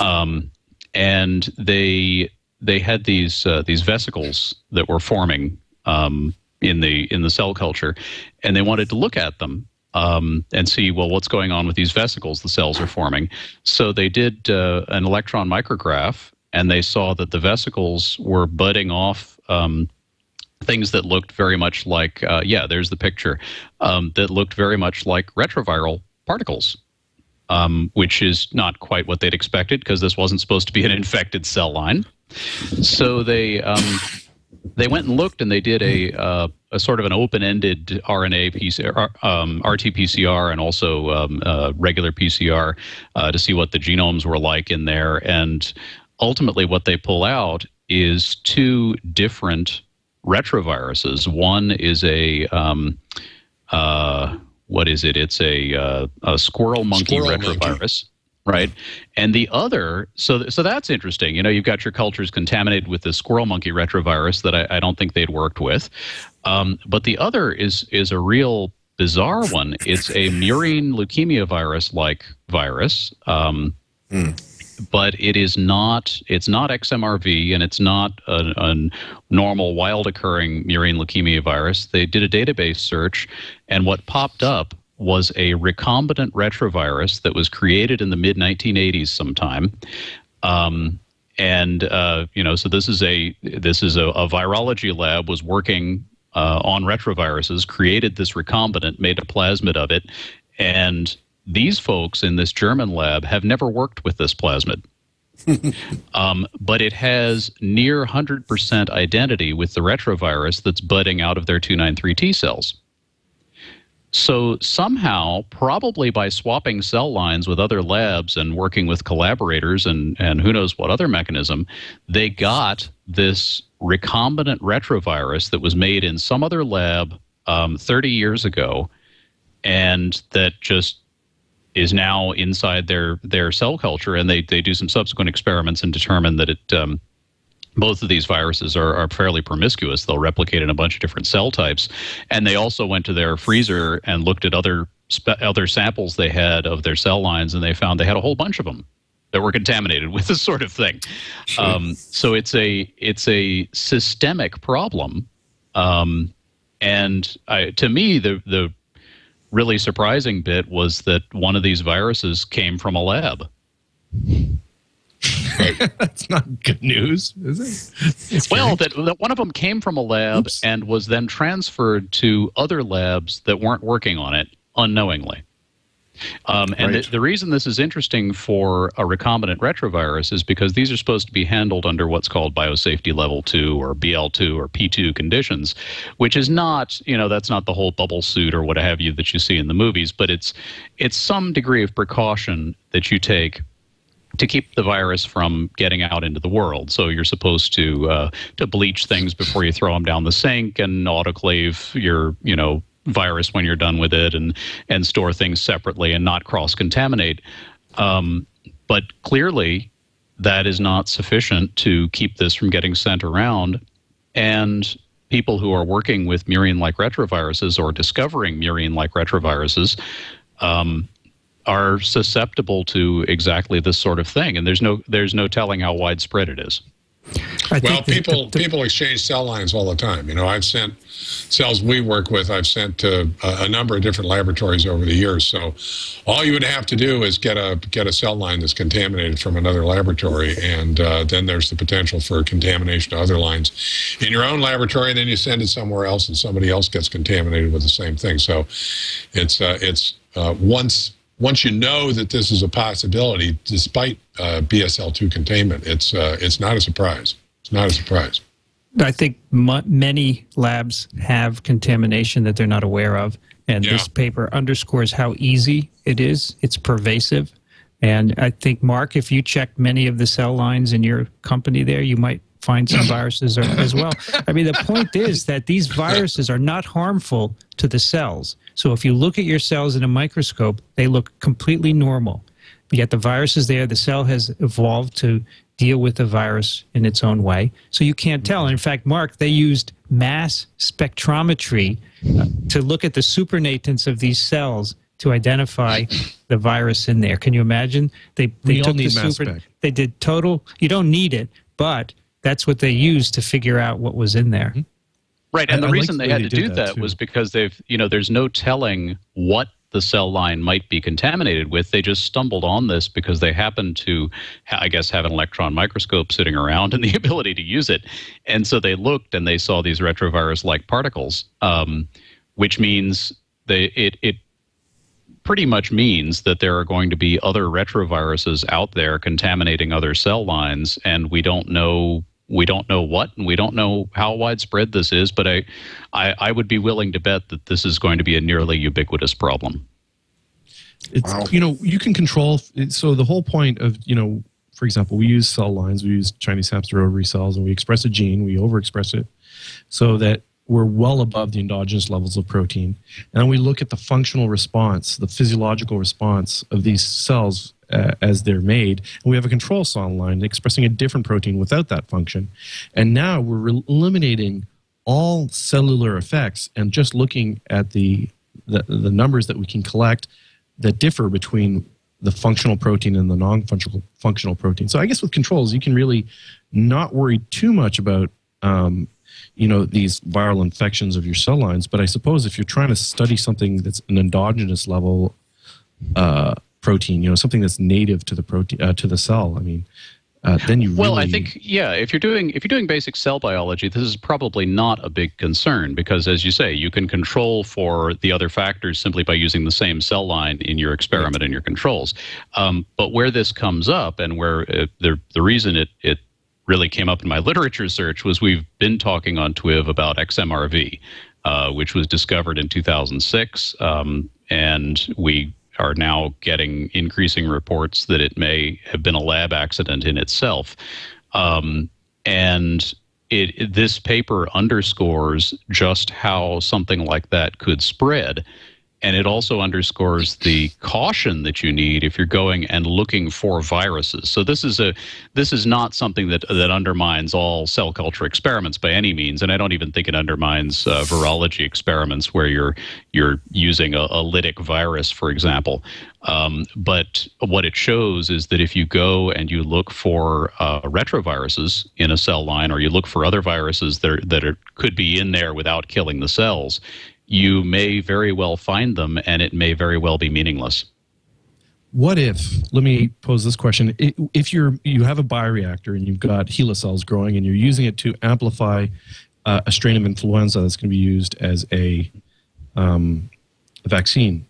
Um, and they they had these uh, these vesicles that were forming um, in the in the cell culture and they wanted to look at them um, and see well what's going on with these vesicles the cells are forming. So they did an electron micrograph and they saw that the vesicles were budding off um, things that looked very much like, uh, yeah, there's the picture, um, that looked very much like retroviral particles, um, which is not quite what they'd expected because this wasn't supposed to be an infected cell line. So they um, they went and looked and they did a, uh, a sort of an open-ended RNA PCR, um, RT-PCR and also um, uh, regular PCR uh, to see what the genomes were like in there. And ultimately, what they pull out is two different retroviruses. One is a um, uh, what is it? It's a, uh, a squirrel monkey Squirrel retrovirus. monkey. Right, and the other, so so that's interesting. You know, you've got your cultures contaminated with the squirrel monkey retrovirus that I, I don't think they'd worked with, um, but the other is is a real bizarre one. It's a murine leukemia virus like virus. Um, but it is not it's not XMRV and it's not a, a normal wild occurring murine leukemia virus. They did a database search, and what popped up was a recombinant retrovirus that was created in the mid 1980s sometime. Um, and uh, you know, so this is a this is a, a virology lab was working uh, on retroviruses, created this recombinant, made a plasmid of it, and these folks in this German lab have never worked with this plasmid. um, but it has near 100% identity with the retrovirus that's budding out of their 293 T cells. So somehow, probably by swapping cell lines with other labs and working with collaborators and, and who knows what other mechanism, they got this recombinant retrovirus that was made in some other lab um, 30 years ago and that just is now inside their their cell culture and they, they do some subsequent experiments and determine that it um, both of these viruses are, are fairly promiscuous. They'll replicate in a bunch of different cell types. And they also went to their freezer and looked at other spe- other samples they had of their cell lines, and they found they had a whole bunch of them that were contaminated with this sort of thing. Um, so it's a it's a systemic problem. Um, and I, to me, the the really surprising bit was that one of these viruses came from a lab. That's not good news, is it? It's Well, that, that one of them came from a lab Oops. and was then transferred to other labs that weren't working on it unknowingly. Um, and Right. the, the reason this is interesting for a recombinant retrovirus is because these are supposed to be handled under what's called biosafety level 2 or BL2 or P2 conditions, which is not, you know, that's not the whole bubble suit or what have you that you see in the movies, but it's it's some degree of precaution that you take to keep the virus from getting out into the world. So you're supposed to uh, to bleach things before you throw them down the sink and autoclave your you know virus when you're done with it and and store things separately and not cross contaminate. Um, but clearly, that is not sufficient to keep this from getting sent around. And people who are working with murine-like retroviruses or discovering murine-like retroviruses um, are susceptible to exactly this sort of thing, and there's no there's no telling how widespread it is. I Well, people the- the- people exchange cell lines all the time. You know, I've sent cells we work with. I've sent to a, a number of different laboratories over the years. So, all you would have to do is get a get a cell line that's contaminated from another laboratory, and uh, then there's the potential for contamination to other lines in your own laboratory. And then you send it somewhere else, and somebody else gets contaminated with the same thing. So, it's uh, it's uh, once once you know that this is a possibility, despite uh, BSL2 containment, it's uh, it's not a surprise. It's not a surprise. I think many labs have contamination that they're not aware of. And Yeah. this paper underscores how easy it is. It's pervasive. And I think, Mark, if you checked many of the cell lines in your company there, you might find some viruses as well. I mean, the point is that these viruses are not harmful to the cells. So if you look at your cells in a microscope, they look completely normal. Yet the virus is there. The cell has evolved to deal with the virus in its own way. So you can't tell. And in fact, Mark, they used mass spectrometry uh, to look at the supernatants of these cells to identify the virus in there. Can you imagine? They they We took need the mass spec. They did total. You don't need it, but that's what they used to figure out what was in there. Right, and I- the I reason they had to do that, that, was because they've, you know, there's no telling what the cell line might be contaminated with. They just stumbled on this because they happened to, I guess, have an electron microscope sitting around and the ability to use it. And so they looked and they saw these retrovirus-like particles, um, which means they it it pretty much means that there are going to be other retroviruses out there contaminating other cell lines, and we don't know we don't know what, and we don't know how widespread this is. But I, I, I would be willing to bet that this is going to be a nearly ubiquitous problem. It's you know you can control. So the whole point of you know, for example, we use cell lines. We use Chinese hamster ovary cells, and we express a gene. We overexpress it, so that we're well above the endogenous levels of protein. And we look at the functional response, the physiological response of these cells uh, as they're made. And we have a control cell line expressing a different protein without that function. And now we're re- eliminating all cellular effects and just looking at the, the, the numbers that we can collect that differ between the functional protein and the non-functional functional protein. So I guess with controls, you can really not worry too much about um, you know these viral infections of your cell lines but i suppose if you're trying to study something that's an endogenous level uh, protein you know something that's native to the protein uh, to the cell i mean uh, then you well i think yeah if you're doing if you're doing basic cell biology this is probably not a big concern because as you say you can control for the other factors simply by using the same cell line in your experiment and your controls. Um, but where this comes up and where uh, the the reason it it really came up in my literature search was we've been talking on TWIV about XMRV, uh, which was discovered in 2006, um, and we are now getting increasing reports that it may have been a lab accident in itself. Um, and it, this paper underscores just how something like that could spread and it also underscores the caution that you need if you're going and looking for viruses. So this is a this is not something that that undermines all cell culture experiments by any means, and I don't even think it undermines uh, virology experiments where you're you're using a, a lytic virus, for example. Um, but what it shows is that if you go and you look for uh, retroviruses in a cell line, or you look for other viruses that are, that are, could be in there without killing the cells, you may very well find them and it may very well be meaningless. What if, let me pose this question. If you're, you have a bioreactor and you've got HeLa cells growing and you're using it to amplify uh, a strain of influenza that's going to be used as a, um, vaccine,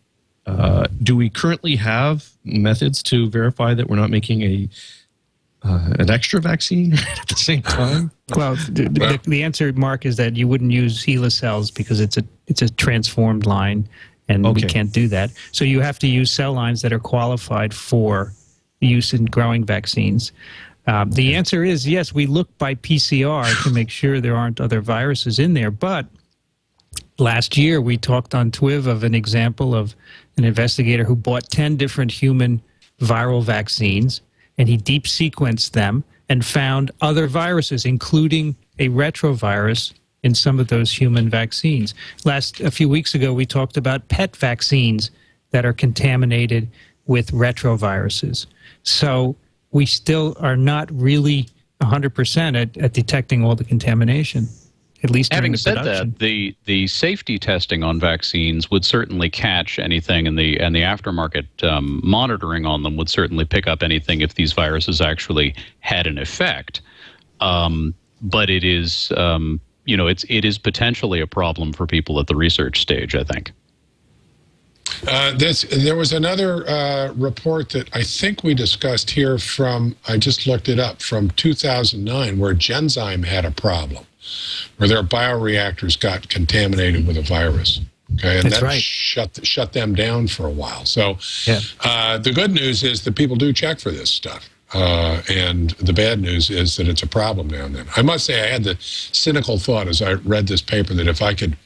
uh, do we currently have methods to verify that we're not making a uh, an extra vaccine at the same time? Well, the, the, the, answer, Mark, is that you wouldn't use HeLa cells because it's a it's a transformed line, and okay. we can't do that. So you have to use cell lines that are qualified for use in growing vaccines. Um, the answer is yes. We look by PCR to make sure there aren't other viruses in there. But last year we talked on TWIV of an example of an investigator who bought ten different human viral vaccines and he deep sequenced them and found other viruses, including a retrovirus in some of those human vaccines. Last a few weeks ago, we talked about pet vaccines that are contaminated with retroviruses. So we still are not really 100% at, at detecting all the contamination at least having said production. that the the safety testing on vaccines would certainly catch anything and the and the aftermarket um, monitoring on them would certainly pick up anything if these viruses actually had an effect um, but it is um, you know it's it is potentially a problem for people at the research stage i think uh, this there was another uh, report that I think we discussed here from I just looked it up from 2009 where Genzyme had a problem where their bioreactors got contaminated with a virus. Okay, and That's that right. shut shut them down for a while. So, yeah. uh, the good news is that people do check for this stuff, uh, and the bad news is that it's a problem now and then. I must say, I had the cynical thought as I read this paper that if I could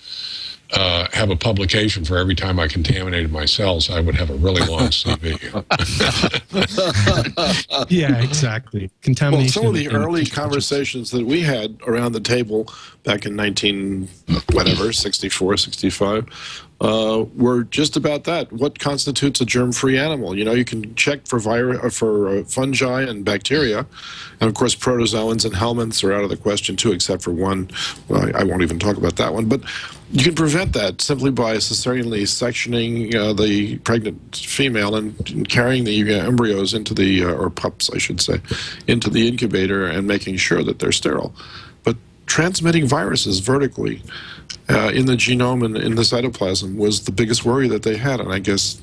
uh, have a publication for every time I contaminated my cells, I would have a really long CV. yeah, exactly. Contamination. Well, some of the early conversations that we had around the table back in 19, whatever, 64, 65, uh, were just about that. What constitutes a germ-free animal? You know, you can check for vir- uh, for uh, fungi and bacteria, and of course, protozoans and helminths are out of the question too, except for one. Well, I won't even talk about that one, but you can prevent that simply by cesareanly sectioning uh, the pregnant female and, carrying the uh, embryos into the, uh, or pups, I should say, into the incubator and making sure that they're sterile. But transmitting viruses vertically uh, in the genome and in the cytoplasm was the biggest worry that they had. And I guess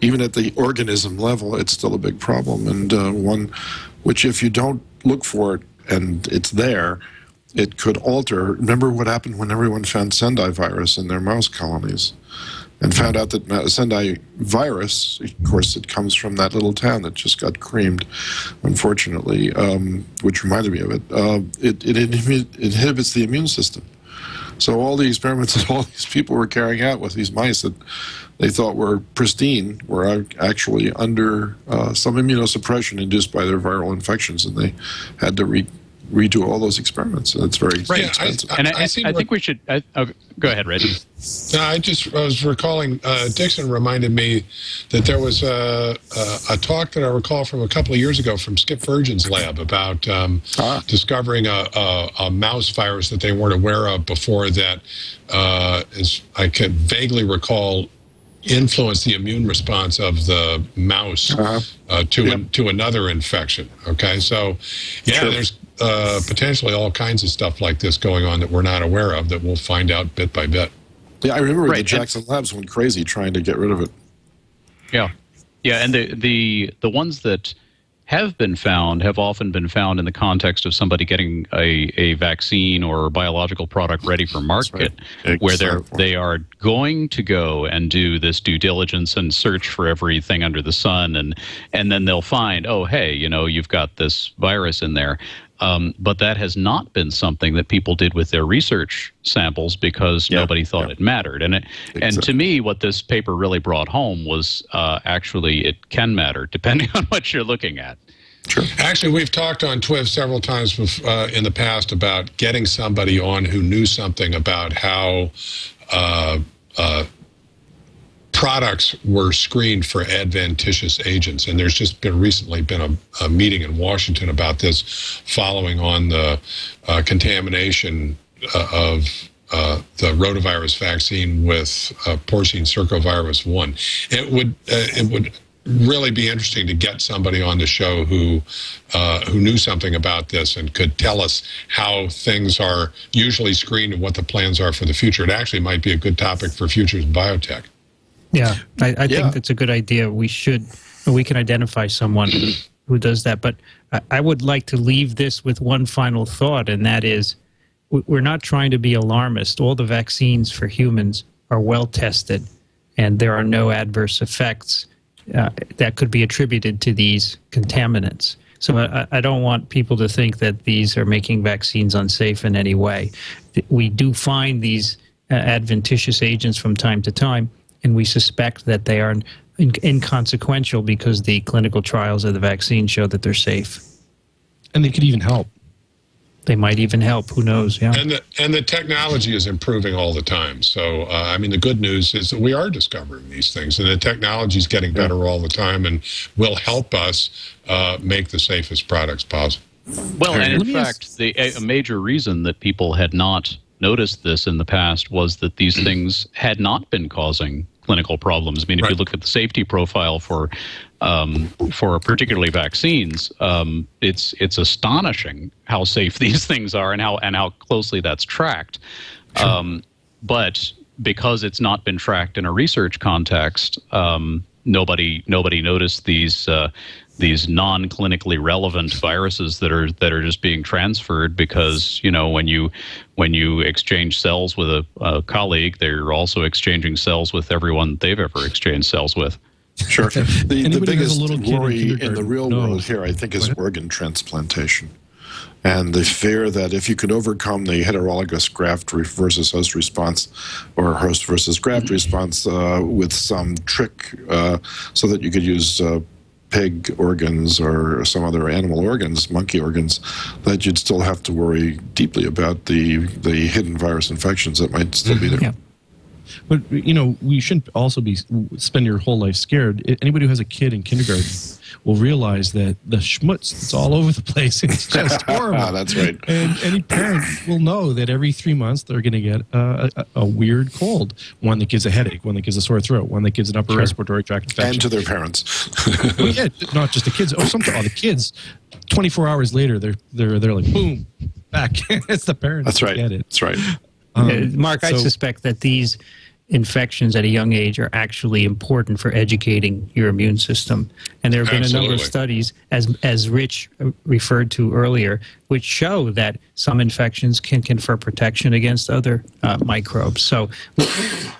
even at the organism level, it's still a big problem and uh, one which, if you don't look for it and it's there, it could alter. Remember what happened when everyone found Sendai virus in their mouse colonies? and found out that Sendai virus, of course, it comes from that little town that just got creamed, unfortunately, um, which reminded me of it. Uh, it, it, inhibits the immune system. So all the experiments that all these people were carrying out with these mice that they thought were pristine were actually under uh, some immunosuppression induced by their viral infections, and they had to re- redo all those experiments. And it's very Right. expensive. and I, I, I think we should. I, oh, go ahead, Reggie. No, I just I was recalling. Uh, Dixon reminded me that there was a, a, a talk that I recall from a couple of years ago from Skip Virgin's lab about um, discovering a, a, a mouse virus that they weren't aware of before that. Uh, is I can vaguely recall influence the immune response of the mouse uh, to an, to another infection. Okay, so yeah, there's uh, potentially all kinds of stuff like this going on that we're not aware of that we'll find out bit by bit. Yeah, I remember Right, the and- Jackson Labs went crazy trying to get rid of it. Yeah, yeah, and the the the ones that have been found have often been found in the context of somebody getting a, a vaccine or biological product ready for market, where they're they are going to go and do this due diligence and search for everything under the sun, and and then they'll find, oh hey, you know, you've got this virus in there. Um, but that has not been something that people did with their research samples because nobody thought it mattered. And it, and to me, what this paper really brought home was uh, actually it can matter depending on what you're looking at. Sure. Actually, we've talked on TWIV several times bef- uh, in the past about getting somebody on who knew something about how uh, uh, products were screened for adventitious agents. And there's just been recently been a, a meeting in Washington about this following on the uh, contamination uh, of uh, the rotavirus vaccine with uh, porcine circovirus 1. It would, uh, it would really be interesting to get somebody on the show who uh, who knew something about this and could tell us how things are usually screened and what the plans are for the future. It actually might be a good topic for futures biotech. Yeah, I, I Yeah. think that's a good idea. We should, we can identify someone who does that. But I, I would like to leave this with one final thought, and that is we- we're not trying to be alarmist. All the vaccines for humans are well tested, and there are no adverse effects uh, that could be attributed to these contaminants. So I, I don't want people to think that these are making vaccines unsafe in any way. We do find these uh, adventitious agents from time to time, and we suspect that they are in, inconsequential because the clinical trials of the vaccine show that they're safe. And they could even help. They might even help. Who knows? Yeah. And the and the technology is improving all the time. So uh, I mean, the good news is that we are discovering these things, and the technology is getting better all the time, and will help us uh, make the safest products possible. Well, and in fact, the, a a major reason that people had not noticed this in the past was that these things had not been causing clinical problems. I mean, if you look at the safety profile for um, for particularly vaccines, um, it's it's astonishing how safe these things are and how and how closely that's tracked. Um, but because it's not been tracked in a research context, um, nobody nobody noticed these uh, these non-clinically relevant viruses that are that are just being transferred because you know when you when you exchange cells with a, a colleague, they're also exchanging cells with everyone they've ever exchanged cells with. Sure. The, the biggest a little kid in worry in, the real knows. world here, I think, is organ transplantation. And the fear that if you could overcome the heterologous graft versus host response or host versus graft Mm-hmm. response uh, with some trick uh, so that you could use uh, pig organs or some other animal organs, monkey organs, that you'd still have to worry deeply about the, the hidden virus infections that might still be there. But you know, we shouldn't also be spend your whole life scared. Anybody who has a kid in kindergarten will realize that the schmutz that's all over the place. It's just horrible. That's right. And any parent will know that every three months they're going to get uh, a, a weird cold, one that gives a headache, one that gives a sore throat, one that gives an upper Sure. respiratory tract infection. And to their parents. well, yeah, not just the kids. Oh, some oh, the kids. Twenty four hours later, they're they're they're like boom, back. it's the parents. That's that right. Get it. That's right. Uh, Mark, I so- suspect that these infections at a young age are actually important for educating your immune system. And there have been a number of studies, as as Rich uh, referred to earlier, which show that some infections can confer protection against other uh, microbes. So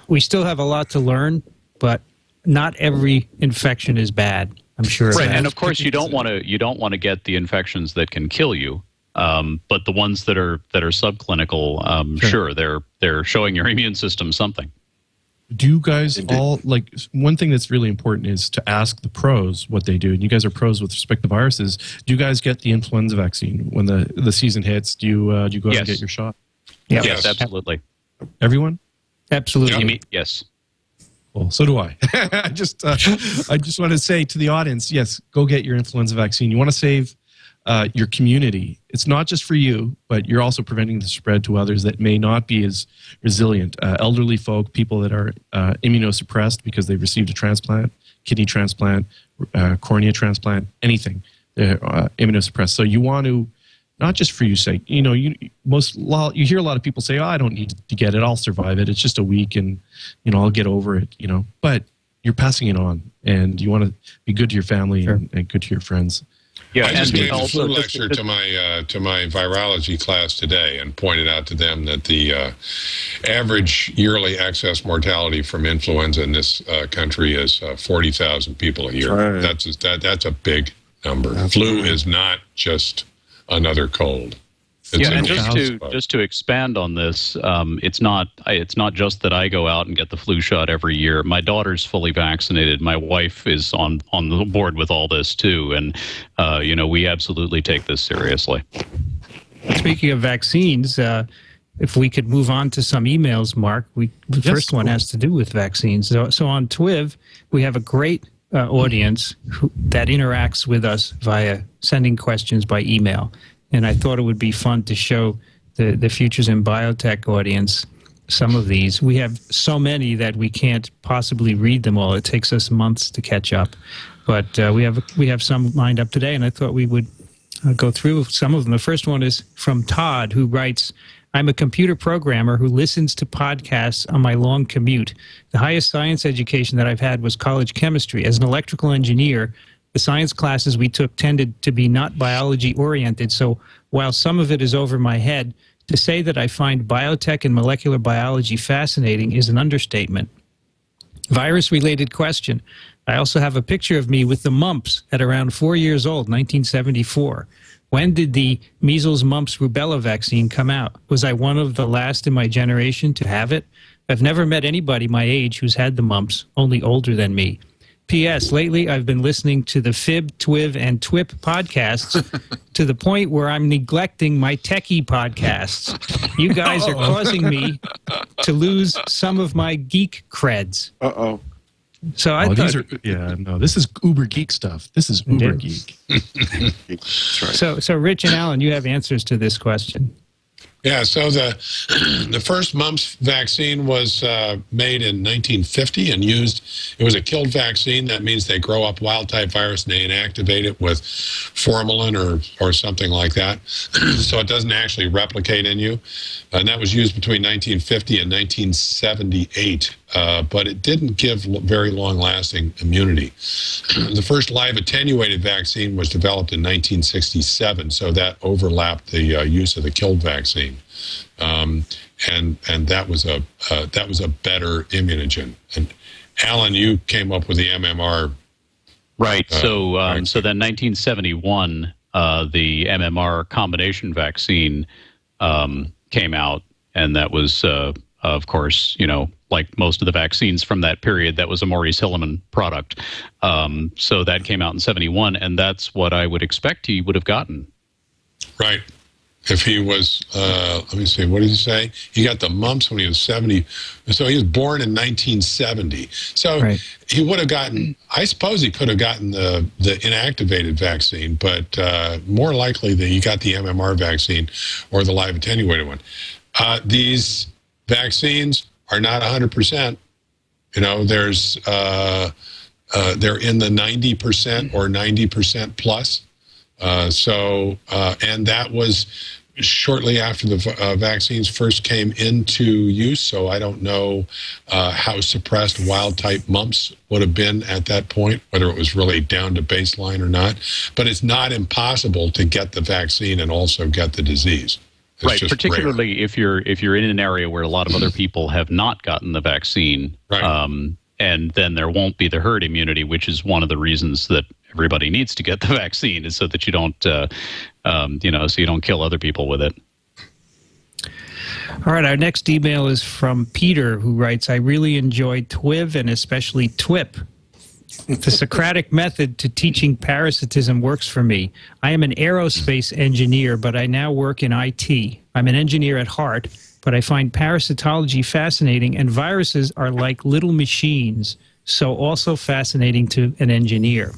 we still have a lot to learn, but not every infection is bad. I'm sure. Right, and of course you don't want to you don't want to get the infections that can kill you. Um, but the ones that are that are subclinical, um, sure. they're they're showing your immune system something. Do you guys all like one thing that's really important is to ask the pros what they do? And you guys are pros with respect to viruses. Do you guys get the influenza vaccine when the the season hits? Do you uh, do you go out and get your shot? Yep. Yes, absolutely. Everyone? Absolutely. You mean- yes. Well, so do I. I just uh, I just want to say to the audience, yes, go get your influenza vaccine. You want to save uh, your community. It's not just for you, but you're also preventing the spread to others that may not be as resilient. Uh, elderly folk, people that are uh, immunosuppressed because they've received a transplant, kidney transplant, uh, cornea transplant, anything. They're uh, immunosuppressed. So you want to not just for your sake. You know, you most you hear a lot of people say, "Oh, I don't need to get it. I'll survive it. It's just a week, and you know, I'll get over it." You know, but you're passing it on, and you want to be good to your family and, and good to your friends. Yeah, I just gave a flu lecture to my uh, to my virology class today, and pointed out to them that the uh, average yearly excess mortality from influenza in this uh, country is uh, forty thousand people a year. right. That's that that's a big number. Flu is not just another cold. It's yeah, and just to bug. just to expand on this, um, it's not it's not just that I go out and get the flu shot every year. My daughter's fully vaccinated. My wife is on on the board with all this too, and uh, you know we absolutely take this seriously. Speaking of vaccines, uh, if we could move on to some emails, Mark. We the first one has to do with vaccines. So, so on Twiv, we have a great uh, audience who, that interacts with us via sending questions by email, and I thought it would be fun to show the the futures in biotech audience some of these. We have so many that we can't possibly read them all. It takes us months to catch up, but uh, we have we have some lined up today, and I thought we would I'll go through some of them. The first one is from Todd, who writes I'm a computer programmer who listens to podcasts on my long commute. The highest science education that I've had was college chemistry. As an electrical engineer, the science classes we took tended to be not biology oriented. So while some of it is over my head, to say that I find biotech and molecular biology fascinating is an understatement. Virus related question. I also have a picture of me with the mumps at around four years old, 1974. When did the measles, mumps, rubella vaccine come out? Was I one of the last in my generation to have it? I've never met anybody my age who's had the mumps, only older than me. P.S. Lately, I've been listening to the Fib, Twiv, and Twip podcasts to the point where I'm neglecting my techie podcasts. You guys are causing me to lose some of my geek creds. Uh oh. So I oh, thought, these are yeah, no, this is uber geek stuff. This is uber geek. That's right. so so Rich and Alan, you have answers to this question. Yeah, so the the first mumps vaccine was uh, made in 1950 and used. It was a killed vaccine. That means they grow up wild type virus and they inactivate it with formalin or or something like that, so it doesn't actually replicate in you. And that was used between 1950 and 1978, uh, but it didn't give l- very long lasting immunity. the first live attenuated vaccine was developed in 1967, so that overlapped the uh, use of the killed vaccine, um, and and that was a uh, that was a better immunogen. And Alan, you came up with the MMR. Right. Uh, so, um, so then 1971, uh, the MMR combination vaccine um, came out, and that was, uh, of course, you know, like most of the vaccines from that period, that was a Maurice Hilleman product. Um, so that came out in 71, and that's what I would expect he would have gotten. Right. If he was, uh, let me see, what did he say? He got the mumps when he was 70. So he was born in 1970. So Right. he would have gotten, I suppose he could have gotten the, the inactivated vaccine, but uh, more likely that he got the MMR vaccine or the live attenuated one. Uh, these vaccines are not 100%. You know, there's, uh, uh, they're in the 90% or 90% plus. Uh, so, uh, and that was shortly after the uh, vaccines first came into use, so I don't know uh, how suppressed wild type mumps would have been at that point, whether it was really down to baseline or not. But it's not impossible to get the vaccine and also get the disease. It's right, just particularly if you're if you're in an area where a lot of other people have not gotten the vaccine, um, and then there won't be the herd immunity, which is one of the reasons that everybody needs to get the vaccine, is so that you don't, uh, um, you know, so you don't kill other people with it. All right, our next email is from Peter, who writes I really enjoy TWIV and especially TWIP. The Socratic method to teaching parasitism works for me. I am an aerospace engineer, but I now work in IT. I'm an engineer at heart, but I find parasitology fascinating, and viruses are like little machines, so also fascinating to an engineer.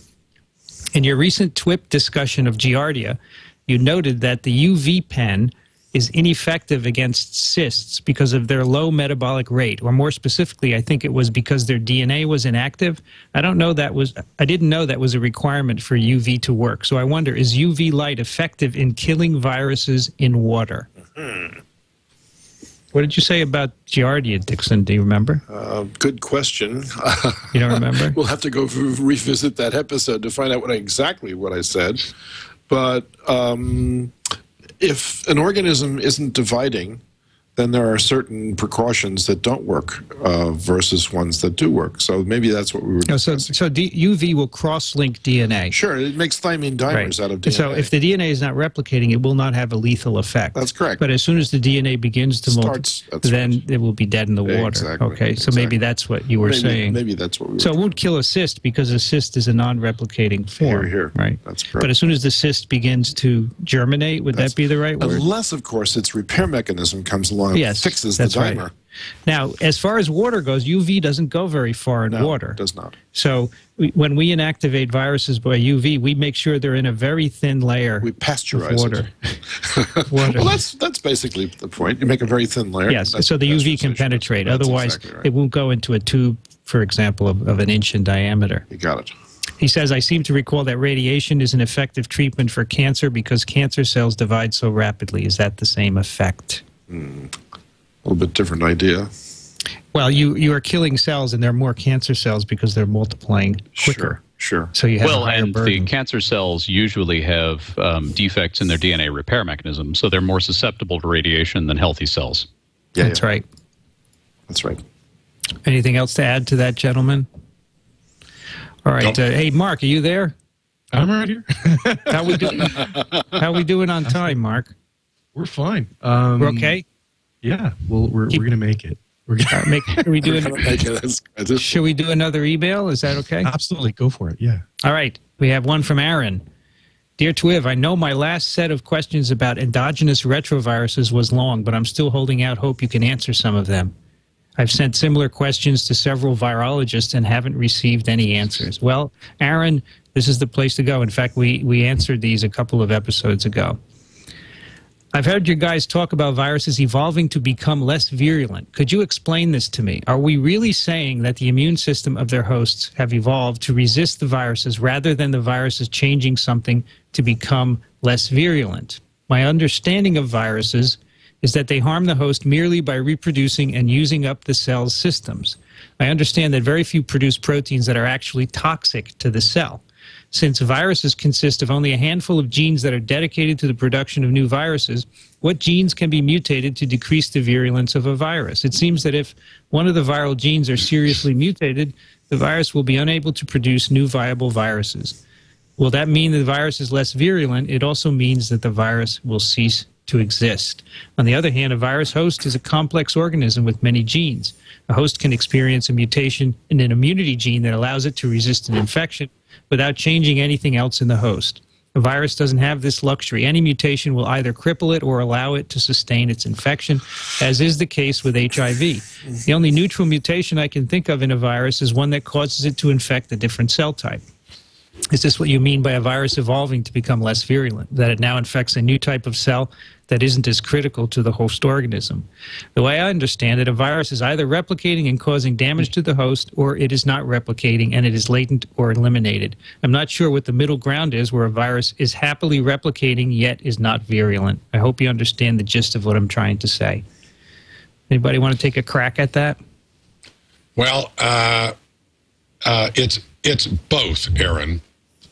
In your recent TWIP discussion of Giardia, you noted that the UV pen is ineffective against cysts because of their low metabolic rate, or more specifically, I think it was because their DNA was inactive. I don't know that was, I didn't know that was a requirement for UV to work. So I wonder, is UV light effective in killing viruses in water? What did you say about Giardia, Dickson? Do you remember? Uh, good question. You don't remember? we'll have to go re- revisit that episode to find out what exactly what I said. But um, if an organism isn't dividing, then there are certain precautions that don't work uh, versus ones that do work. So maybe that's what we were. No, so so D, UV will cross-link DNA. Sure, it makes thymine dimers out of DNA. So if the DNA is not replicating, it will not have a lethal effect. That's correct. But as soon as the DNA begins to Starts- multiply, then it will be dead in the water. Exactly, Okay, so maybe that's what you were maybe, saying. Maybe that's what we were. So it won't kill a cyst because a cyst is a non-replicating form. here. Right. That's correct. But as soon as the cyst begins to germinate, would that be the right word? Unless, of course, its repair mechanism comes along and Yes, fixes the that's right. Now, as far as water goes, UV doesn't go very far in water. It does not. So we, when we inactivate viruses by UV, we make sure they're in a very thin layer. We pasteurize water. water. Well, that's that's basically the point. You make a very thin layer. Yes, so the UV can penetrate. That's Otherwise, exactly right. it won't go into a tube, for example, of, of an inch in diameter. You got it. He says, I seem to recall that radiation is an effective treatment for cancer because cancer cells divide so rapidly. Is that the same effect? Hmm. A little bit different idea. Well, you, you are killing cells, and there are more cancer cells because they're multiplying quicker. Sure. So you have well, and burden. the cancer cells usually have um, defects in their DNA repair mechanism, so they're more susceptible to radiation than healthy cells. Yeah, That's right. That's right. Anything else to add to that, gentlemen? All right. Uh, hey, Marc, are you there? I'm right here. How we doing? How we doing on time, Marc? We're fine. Um, We're okay. Yeah, well, we're, we're gonna make it. We're gonna make. Are we doing? We're make it. That's- that's- Should we do another email? Is that okay? Absolutely, go for it. Yeah. All right. We have one from Aaron. Dear Twiv, I know my last set of questions about endogenous retroviruses was long, but I'm still holding out hope you can answer some of them. I've sent similar questions to several virologists and haven't received any answers. Well, Aaron, this is the place to go. In fact, we, we answered these a couple of episodes ago. I've heard you guys talk about viruses evolving to become less virulent. Could you explain this to me? Are we really saying that the immune system of their hosts have evolved to resist the viruses rather than the viruses changing something to become less virulent? My understanding of viruses is that they harm the host merely by reproducing and using up the cell's systems. I understand that very few produce proteins that are actually toxic to the cell. Since viruses consist of only a handful of genes that are dedicated to the production of new viruses, what genes can be mutated to decrease the virulence of a virus? It seems that if one of the viral genes are seriously mutated, the virus will be unable to produce new viable viruses. Will that mean that the virus is less virulent? It also means that the virus will cease to exist. On the other hand, a virus host is a complex organism with many genes. A host can experience a mutation in an immunity gene that allows it to resist an infection without changing anything else in the host. A virus doesn't have this luxury. Any mutation will either cripple it or allow it to sustain its infection, as is the case with HIV. The only neutral mutation I can think of in a virus is one that causes it to infect a different cell type. Is this what you mean by a virus evolving to become less virulent? That it now infects a new type of cell that isn't as critical to the host organism? The way I understand it, a virus is either replicating and causing damage to the host, or it is not replicating and it is latent or eliminated. I'm not sure what the middle ground is where a virus is happily replicating yet is not virulent. I hope you understand the gist of what I'm trying to say. Anybody want to take a crack at that? Well, uh, uh, it's it's both, Aaron.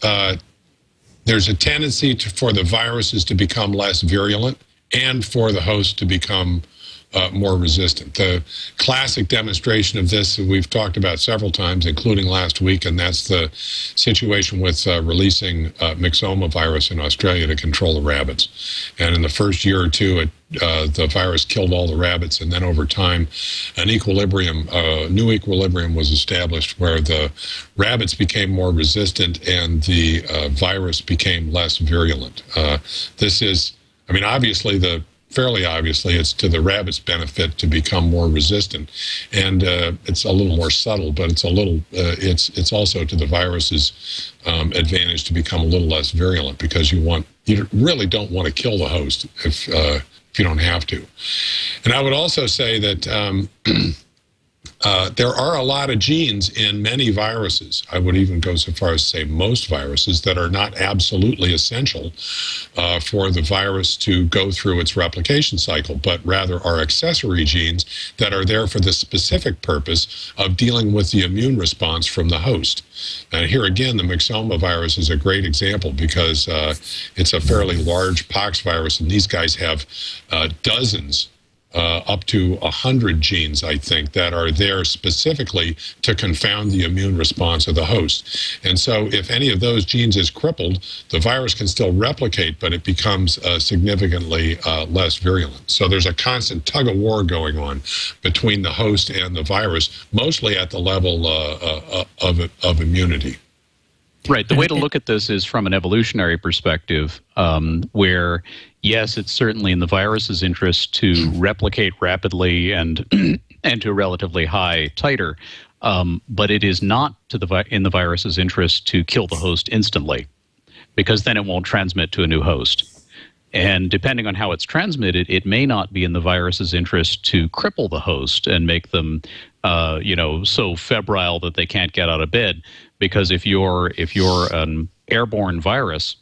Uh, there's a tendency to, for the viruses to become less virulent and for the host to become uh, more resistant. The classic demonstration of this we've talked about several times, including last week, and that's the situation with uh, releasing uh, myxoma virus in Australia to control the rabbits. And in the first year or two, it, uh, the virus killed all the rabbits, and then over time, an equilibrium, a new equilibrium was established where the rabbits became more resistant and the uh, virus became less virulent. Uh, this is, I mean, obviously the fairly obviously it's to the rabbit's benefit to become more resistant. And uh, it's a little more subtle but it's a little uh, it's it's also to the virus's um, advantage to become a little less virulent because you want you really don't want to kill the host if uh, if you don't have to. And i would also say that um, Uh, there are a lot of genes in many viruses. I would even go so far as to say most viruses that are not absolutely essential uh, for the virus to go through its replication cycle, but rather are accessory genes that are there for the specific purpose of dealing with the immune response from the host. And here again, the myxoma virus is a great example because uh, it's a fairly large pox virus, and these guys have uh, dozens uh, up to 100 genes, I think, that are there specifically to confound the immune response of the host. And so, if any of those genes is crippled, the virus can still replicate, but it becomes uh, significantly uh, less virulent. So, there's a constant tug of war going on between the host and the virus, mostly at the level uh, uh, of, of immunity. Right. The way to look at this is from an evolutionary perspective, um, where yes, it's certainly in the virus's interest to replicate rapidly and and to a relatively high titer, um, but it is not to the vi- in the virus's interest to kill the host instantly, because then it won't transmit to a new host. And depending on how it's transmitted, it may not be in the virus's interest to cripple the host and make them, uh, you know, so febrile that they can't get out of bed. Because if you're if you're an airborne virus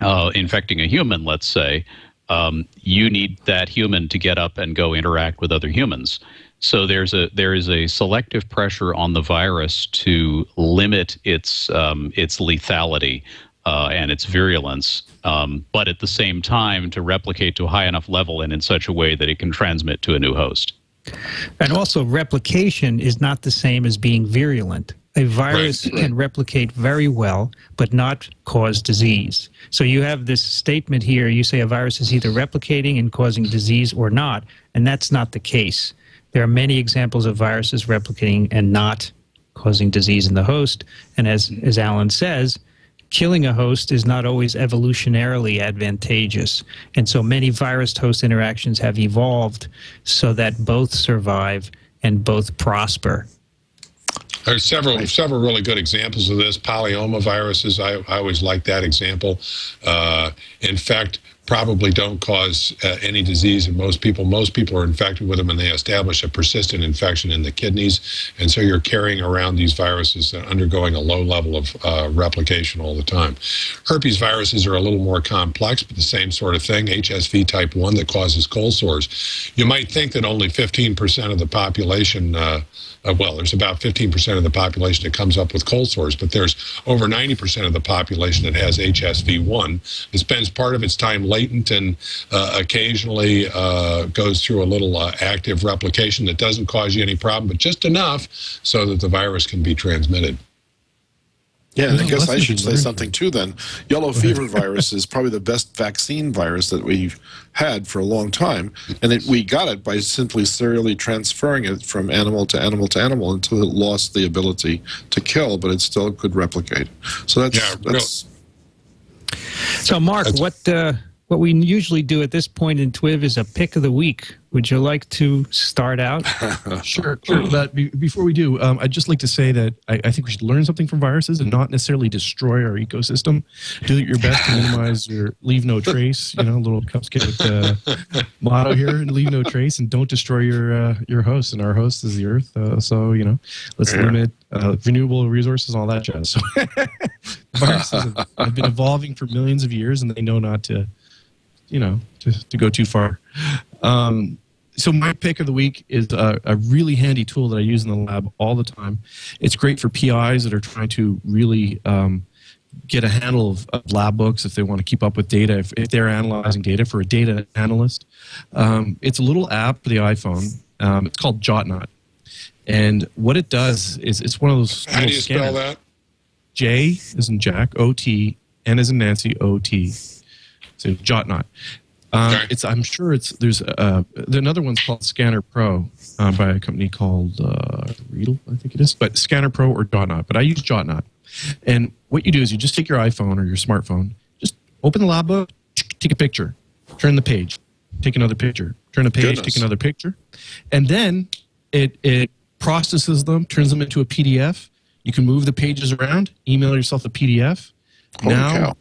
uh, infecting a human, let's say, um, you need that human to get up and go interact with other humans. So there's a there is a selective pressure on the virus to limit its um, its lethality uh, and its virulence, um, but at the same time to replicate to a high enough level and in such a way that it can transmit to a new host. And also, replication is not the same as being virulent. A virus Right, can replicate very well, but not cause disease. So you have this statement here. You say a virus is either replicating and causing disease or not, and that's not the case. There are many examples of viruses replicating and not causing disease in the host. And as, as Alan says, killing a host is not always evolutionarily advantageous. And so many virus host interactions have evolved so that both survive and both prosper. There's several several really good examples of this. Polyoma viruses, I, I always like that example. Uh, in fact, probably don't cause uh, any disease in most people. Most people are infected with them and they establish a persistent infection in the kidneys. And so you're carrying around these viruses are undergoing a low level of uh, replication all the time. Herpes viruses are a little more complex, but the same sort of thing. HSV type 1 that causes cold sores. You might think that only 15% of the population uh, uh, well, there's about 15% of the population that comes up with cold sores, but there's over 90% of the population that has HSV1. It spends part of its time latent and uh, occasionally uh, goes through a little uh, active replication that doesn't cause you any problem, but just enough so that the virus can be transmitted. Yeah, and I guess I should say something too then. Yellow fever virus is probably the best vaccine virus that we've had for a long time. And it, we got it by simply serially transferring it from animal to animal to animal until it lost the ability to kill, but it still could replicate. So that's, Yeah, real- that's So, Marc, That's- what uh, what we usually do at this point in TWIV is a pick of the week. Would you like to start out? sure, sure. But be, before we do, um, I'd just like to say that I, I, think we should learn something from viruses and not necessarily destroy our ecosystem. Do your best to minimize your leave no trace. You know, little Cub Scout uh, motto here: and leave no trace, and don't destroy your uh, your host. And our host is the Earth, uh, so you know, let's yeah. limit uh, renewable resources, and all that jazz. So viruses have, have been evolving for millions of years, and they know not to you know to, to go too far. Um, so my pick of the week is a, a, really handy tool that I use in the lab all the time. It's great for PIs that are trying to really um, get a handle of, of, lab books if they want to keep up with data. If, if they're analyzing data for a data analyst, um, it's a little app for the iPhone. Um, it's called JotNot, and what it does is it's one of those. How do you scanners. spell that? J is in Jack, O T, N is in Nancy, O T. JotNot. Um, okay. It's I'm sure it's there's uh, another one's called Scanner Pro uh, by a company called uh, Readdle, I think it is, but Scanner Pro or JotNot. But I use JotNot, and what you do is you just take your iPhone or your smartphone, just open the lab book, take a picture, turn the page, take another picture, turn a page, Goodness. take another picture, and then it it processes them, turns them into a PDF. You can move the pages around, email yourself a PDF. Holy now cow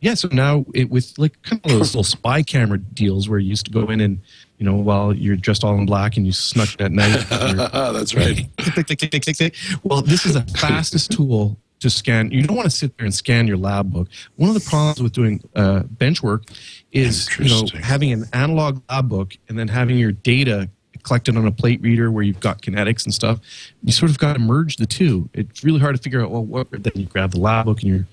yeah, so now it, with like kind of those little spy camera deals where you used to go in and you know while you're dressed all in black and you snuck at night. That's right. Well, this is the fastest tool to scan. You don't want to sit there and scan your lab book. One of the problems with doing uh, bench work is you know having an analog lab book and then having your data collected on a plate reader where you've got kinetics and stuff. You sort of got to merge the two. It's really hard to figure out well what. Then you grab the lab book and you're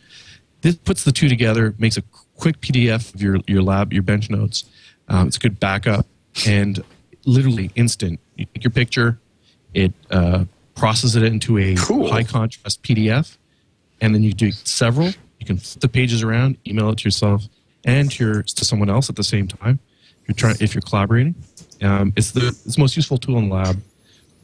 this puts the two together, makes a quick PDF of your, your lab, your bench notes. Um, it's a good backup and literally instant. You take your picture, it uh, processes it into a cool. high contrast PDF, and then you do several. You can flip the pages around, email it to yourself and to, your, to someone else at the same time. If you're trying, if you're collaborating, um, it's the it's the most useful tool in the lab,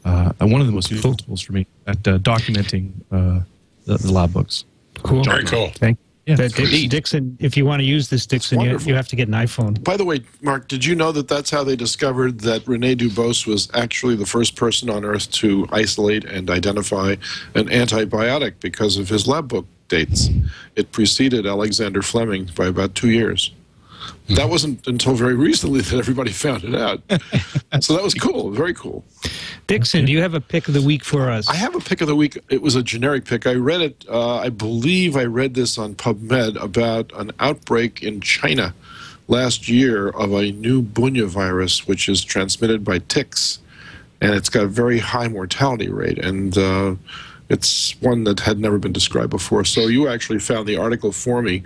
uh, and one of the most useful tools for me at uh, documenting uh, the, the, lab books. Cool. Very cool. Thank, yeah, Dix, Dickson. If you want to use this, Dickson, you, you, have to get an iPhone. By the way, Marc, did you know that that's how they discovered that Rene Dubos was actually the first person on Earth to isolate and identify an antibiotic because of his lab book dates? It preceded Alexander Fleming by about two years. That wasn't until very recently that everybody found it out. so that was cool, very cool. Dickson, do you have a pick of the week for us? I have a pick of the week. It was a generic pick. I read it, uh, I believe I read this on PubMed about an outbreak in China last year of a new Bunya virus, which is transmitted by ticks. And it's got a very high mortality rate. And uh, it's one that had never been described before. So you actually found the article for me.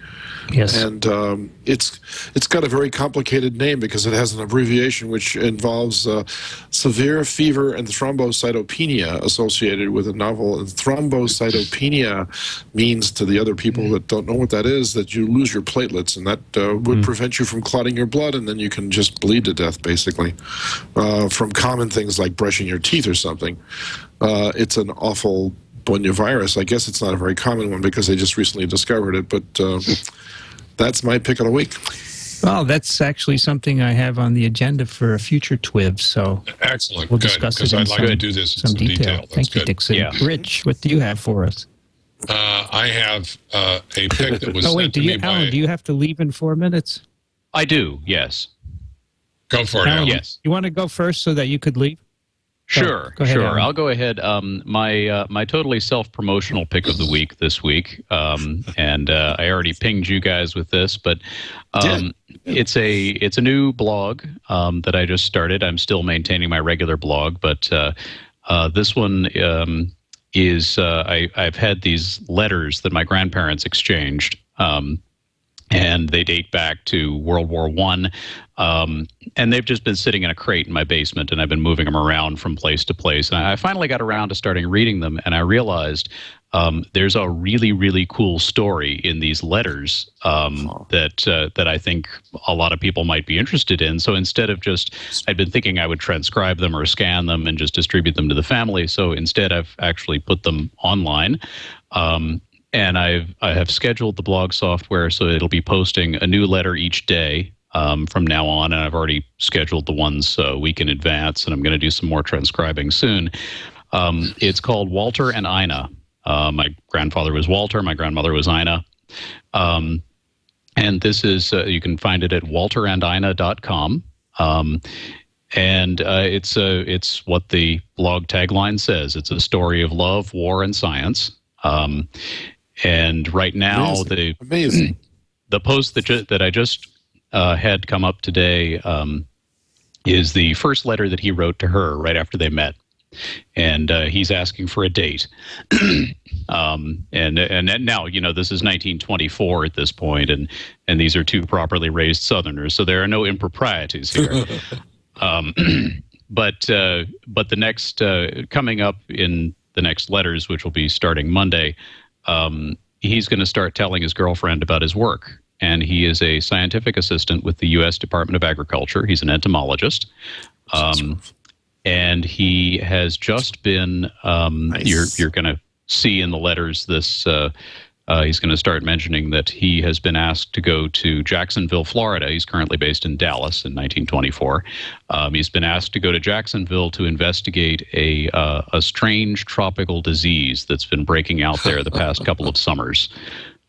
Yes. And um, it's it's got a very complicated name because it has an abbreviation which involves uh, severe fever and thrombocytopenia associated with a novel. And thrombocytopenia means to the other people that don't know what that is that you lose your platelets, and that uh, would mm. prevent you from clotting your blood, and then you can just bleed to death, basically, uh, from common things like brushing your teeth or something. Uh, it's an awful Bunya virus. I guess it's not a very common one because they just recently discovered it, but uh, that's my pick of the week. Well, that's actually something I have on the agenda for a future TWIV, So excellent. We'll discuss good, it in I'd like some, to do this some, some detail. detail. Thank good. you, Dickson. Yeah. Rich, what do you have for us? Uh, I have uh, a pick that was oh wait, sent do to you, me by. Alan? Do you have to leave in four minutes? I do. Yes. Go for it, Alan. Yes. You want to go first so that you could leave? Sure, go ahead, sure. I'll go ahead. Um, my uh, my totally self promotional pick of the week this week, um, and uh, I already pinged you guys with this, but um, it's a it's a new blog um, that I just started. I'm still maintaining my regular blog, but uh, uh, this one um, is uh, I I've had these letters that my grandparents exchanged. And they date back to World War One, um, and they've just been sitting in a crate in my basement, and I've been moving them around from place to place. And I finally got around to starting reading them, and I realized um, there's a really, really cool story in these letters um, that uh, that I think a lot of people might be interested in. So instead of just, I'd been thinking I would transcribe them or scan them and just distribute them to the family. So instead, I've actually put them online. Um, and I've I have scheduled the blog software so it'll be posting a new letter each day um, from now on, and I've already scheduled the ones a week in advance, and I'm going to do some more transcribing soon. Um, it's called Walter and Ina. Uh, my grandfather was Walter, my grandmother was Ina. Um, and this is, uh, you can find it at walterandina.com. Um, and uh, it's a it's what the blog tagline says. It's a story of love, war, and science. Um, and right now, Amazing. the Amazing. the post that ju- that I just uh, had come up today um, is the first letter that he wrote to her right after they met, and uh, he's asking for a date. um, and and now you know this is 1924 at this point, and and these are two properly raised Southerners, so there are no improprieties here. Um, but uh, but the next uh, coming up in the next letters, which will be starting Monday, um, he's going to start telling his girlfriend about his work. And he is a scientific assistant with the U.S. Department of Agriculture. He's an entomologist. Um, and he has just been, um, Nice. you're, you're going to see in the letters this. Uh, uh, he's going to start mentioning that he has been asked to go to Jacksonville, Florida. He's currently based in Dallas in 1924. Um, he's been asked to go to Jacksonville to investigate a uh, a strange tropical disease that's been breaking out there the past couple of summers.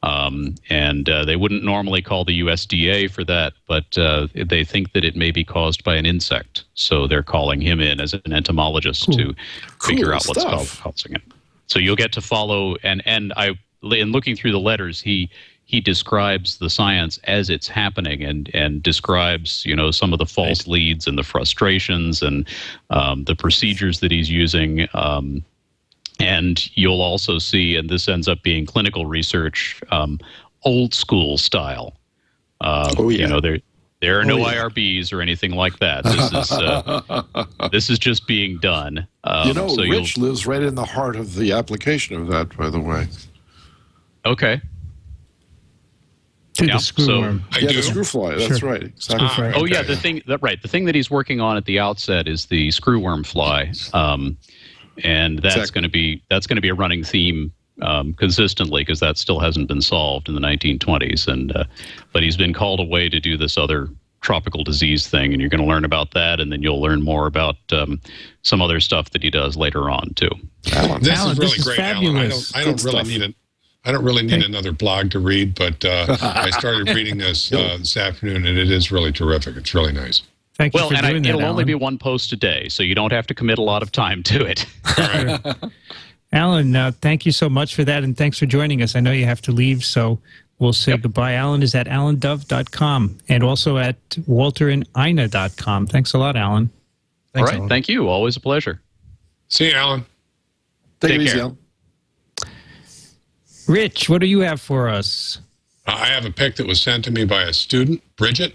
Um, and uh, they wouldn't normally call the USDA for that, but uh, they think that it may be caused by an insect. So they're calling him in as an entomologist to figure Cool out what's stuff. cau- causing it. So you'll get to follow and and I in looking through the letters he he describes the science as it's happening and and describes you know some of the false leads and the frustrations and um, the procedures that he's using. Um, and you'll also see, and this ends up being clinical research, um, old school style. Uh, Oh, yeah. You know, there there are no Oh, yeah. IRBs or anything like that. This is uh, this is just being done. Um, you know, so Rich lives right in the heart of the application of that, by the way. Okay. To Yeah, the so- screwworm. I yeah, do. the screw fly. That's Sure. right. Exactly. Ah, Oh yeah, the thing that right, the thing that he's working on at the outset is the screwworm fly, um, and that's Exactly. going to be that's going to be a running theme um, consistently because that still hasn't been solved in the 1920s. And uh, but he's been called away to do this other tropical disease thing, and you're going to learn about that, and then you'll learn more about um, some other stuff that he does later on too. Alan. This Alan, is this really is great, Alan. I fabulous. don't, I don't really stuff. need it. I don't really need another blog to read, but uh, I started reading this uh, this afternoon, and it is really terrific. It's really nice. Thank you Well, for and I, doing that, it'll only be one post a day, so you don't have to commit a lot of time to it. Alan, uh, thank you so much for that, and thanks for joining us. I know you have to leave, so we'll say Yep. goodbye. Alan is at alandove.com and also at walterandina.com. Thanks a lot, Alan. All right, thank you. Always a pleasure. See you, Alan. Take, Take it easy, care. Alan. Rich, what do you have for us? I have a pic that was sent to me by a student, Bridget,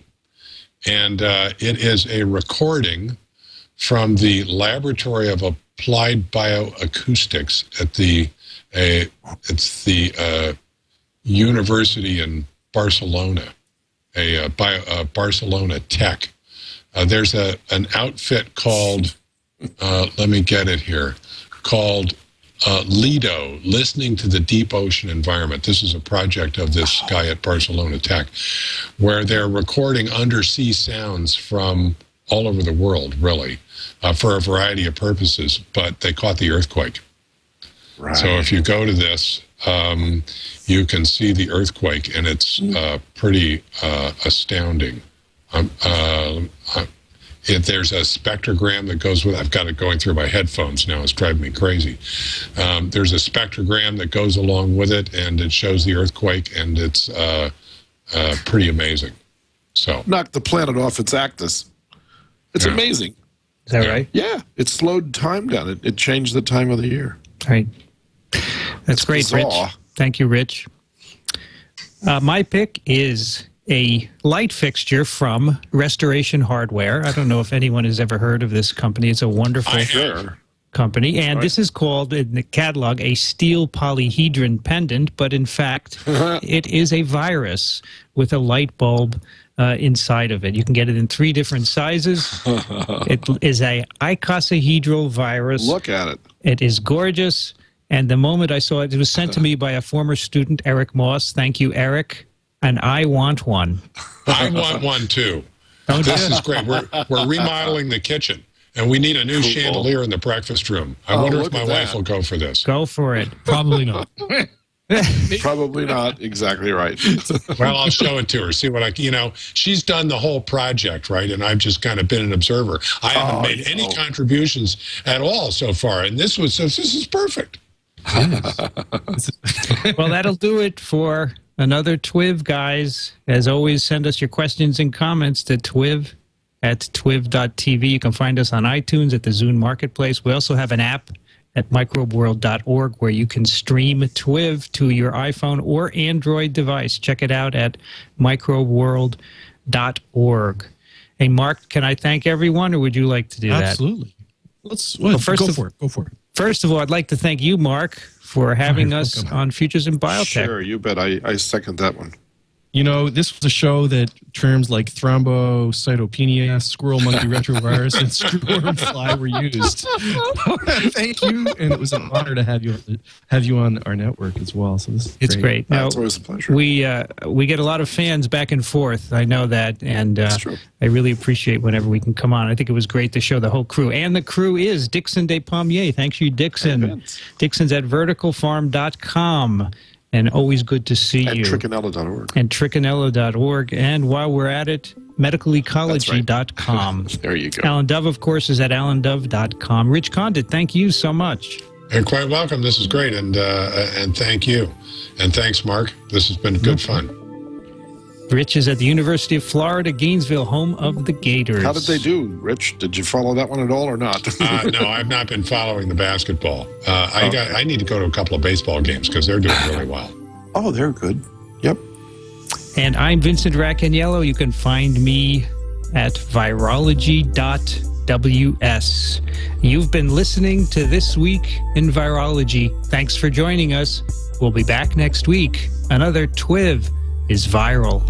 and uh, it is a recording from the Laboratory of Applied Bioacoustics at the uh, it's the uh, university in Barcelona, a uh, bio, uh, Barcelona Tech. Uh, there's a an outfit called let me get it here called uh, Lido, listening to the deep ocean environment. This is a project of this guy at Barcelona Tech, where they're recording undersea sounds from all over the world, really, uh, for a variety of purposes. But they caught the earthquake. Right. So if you go to this, um, you can see the earthquake, and it's uh, pretty uh, astounding. Um, uh, there's a spectrogram that goes with. I've got it going through my headphones now. It's driving me crazy. Um, there's a spectrogram that goes along with it, and it shows the earthquake, and it's uh, uh, pretty amazing. So Knocked the planet off its axis. It's Yeah. amazing. Is that right? Yeah, it slowed time down. It, it changed the time of the year. Right. That's great, bizarre. Rich. Thank you, Rich. Uh, my pick is a light fixture from Restoration Hardware. I don't know if anyone has ever heard of this company. It's a wonderful I have. Sure. company, and this is called in the catalog a steel polyhedron pendant, but in fact, it is a virus with a light bulb uh, inside of it. You can get it in three different sizes. it is a icosahedral virus. Look at it. It is gorgeous. And the moment I saw it, it was sent to me by a former student, Eric Moss. Thank you, Eric. And I want one. I want one too. Oh, Don't This you? is great. We're we're remodeling the kitchen, and we need a new Cool. chandelier in the breakfast room. I Oh, wonder if my wife will go for this. Go for it. Probably not. Probably not. Exactly right. Well, I'll show it to her. See what I, you know, she's done the whole project, right? And I've just kind of been an observer. I haven't Oh, made any no. contributions at all so far, and this was this is perfect. well, that'll do it for another TWIV, guys. As always, send us your questions and comments to TWIV at twiv.tv. You can find us on iTunes at the Zune Marketplace. We also have an app at microbeworld.org where you can stream TWIV to your iPhone or Android device. Check it out at microbeworld.org. Hey, Marc, can I thank everyone, or would you like to do that? Absolutely. Let's well, first go of- for it. Go for it. First of all, I'd like to thank you, Marc, for having us welcome. on Futures in Biotech. Sure, you bet. I, I second that one. You know, this was a show that terms like thrombocytopenia, squirrel monkey retrovirus, and screwworm fly were used. Thank you, and it was an honor to have you have you on our network as well. So this is It's great. Uh, Now, it's always a pleasure. we uh, we get a lot of fans back and forth. I know that, and uh, That's true. I really appreciate whenever we can come on. I think it was great to show the whole crew, and the crew is Dickson Despommier. Thanks you, Dickson. Vince. Dickson's at verticalfarm.com, and always good to see you. and you. trichinella.org. and trichinella.org. And while we're at it, medicalecology.com. There you go. Alan Dove, of course, is at alandove.com. Rich Condit, thank you so much. You're quite welcome. This is great, and uh, and thank you, and thanks, Marc. This has been good fun. Rich is at the University of Florida, Gainesville, home of the Gators. How did they do, Rich? Did you follow that one at all or not? Uh, no, I've not been following the basketball. Uh, I got. I need to go to a couple of baseball games because they're doing really well. oh, they're good. Yep. And I'm Vincent Racaniello. You can find me at virology.ws. You've been listening to This Week in Virology. Thanks for joining us. We'll be back next week. Another TWIV is viral.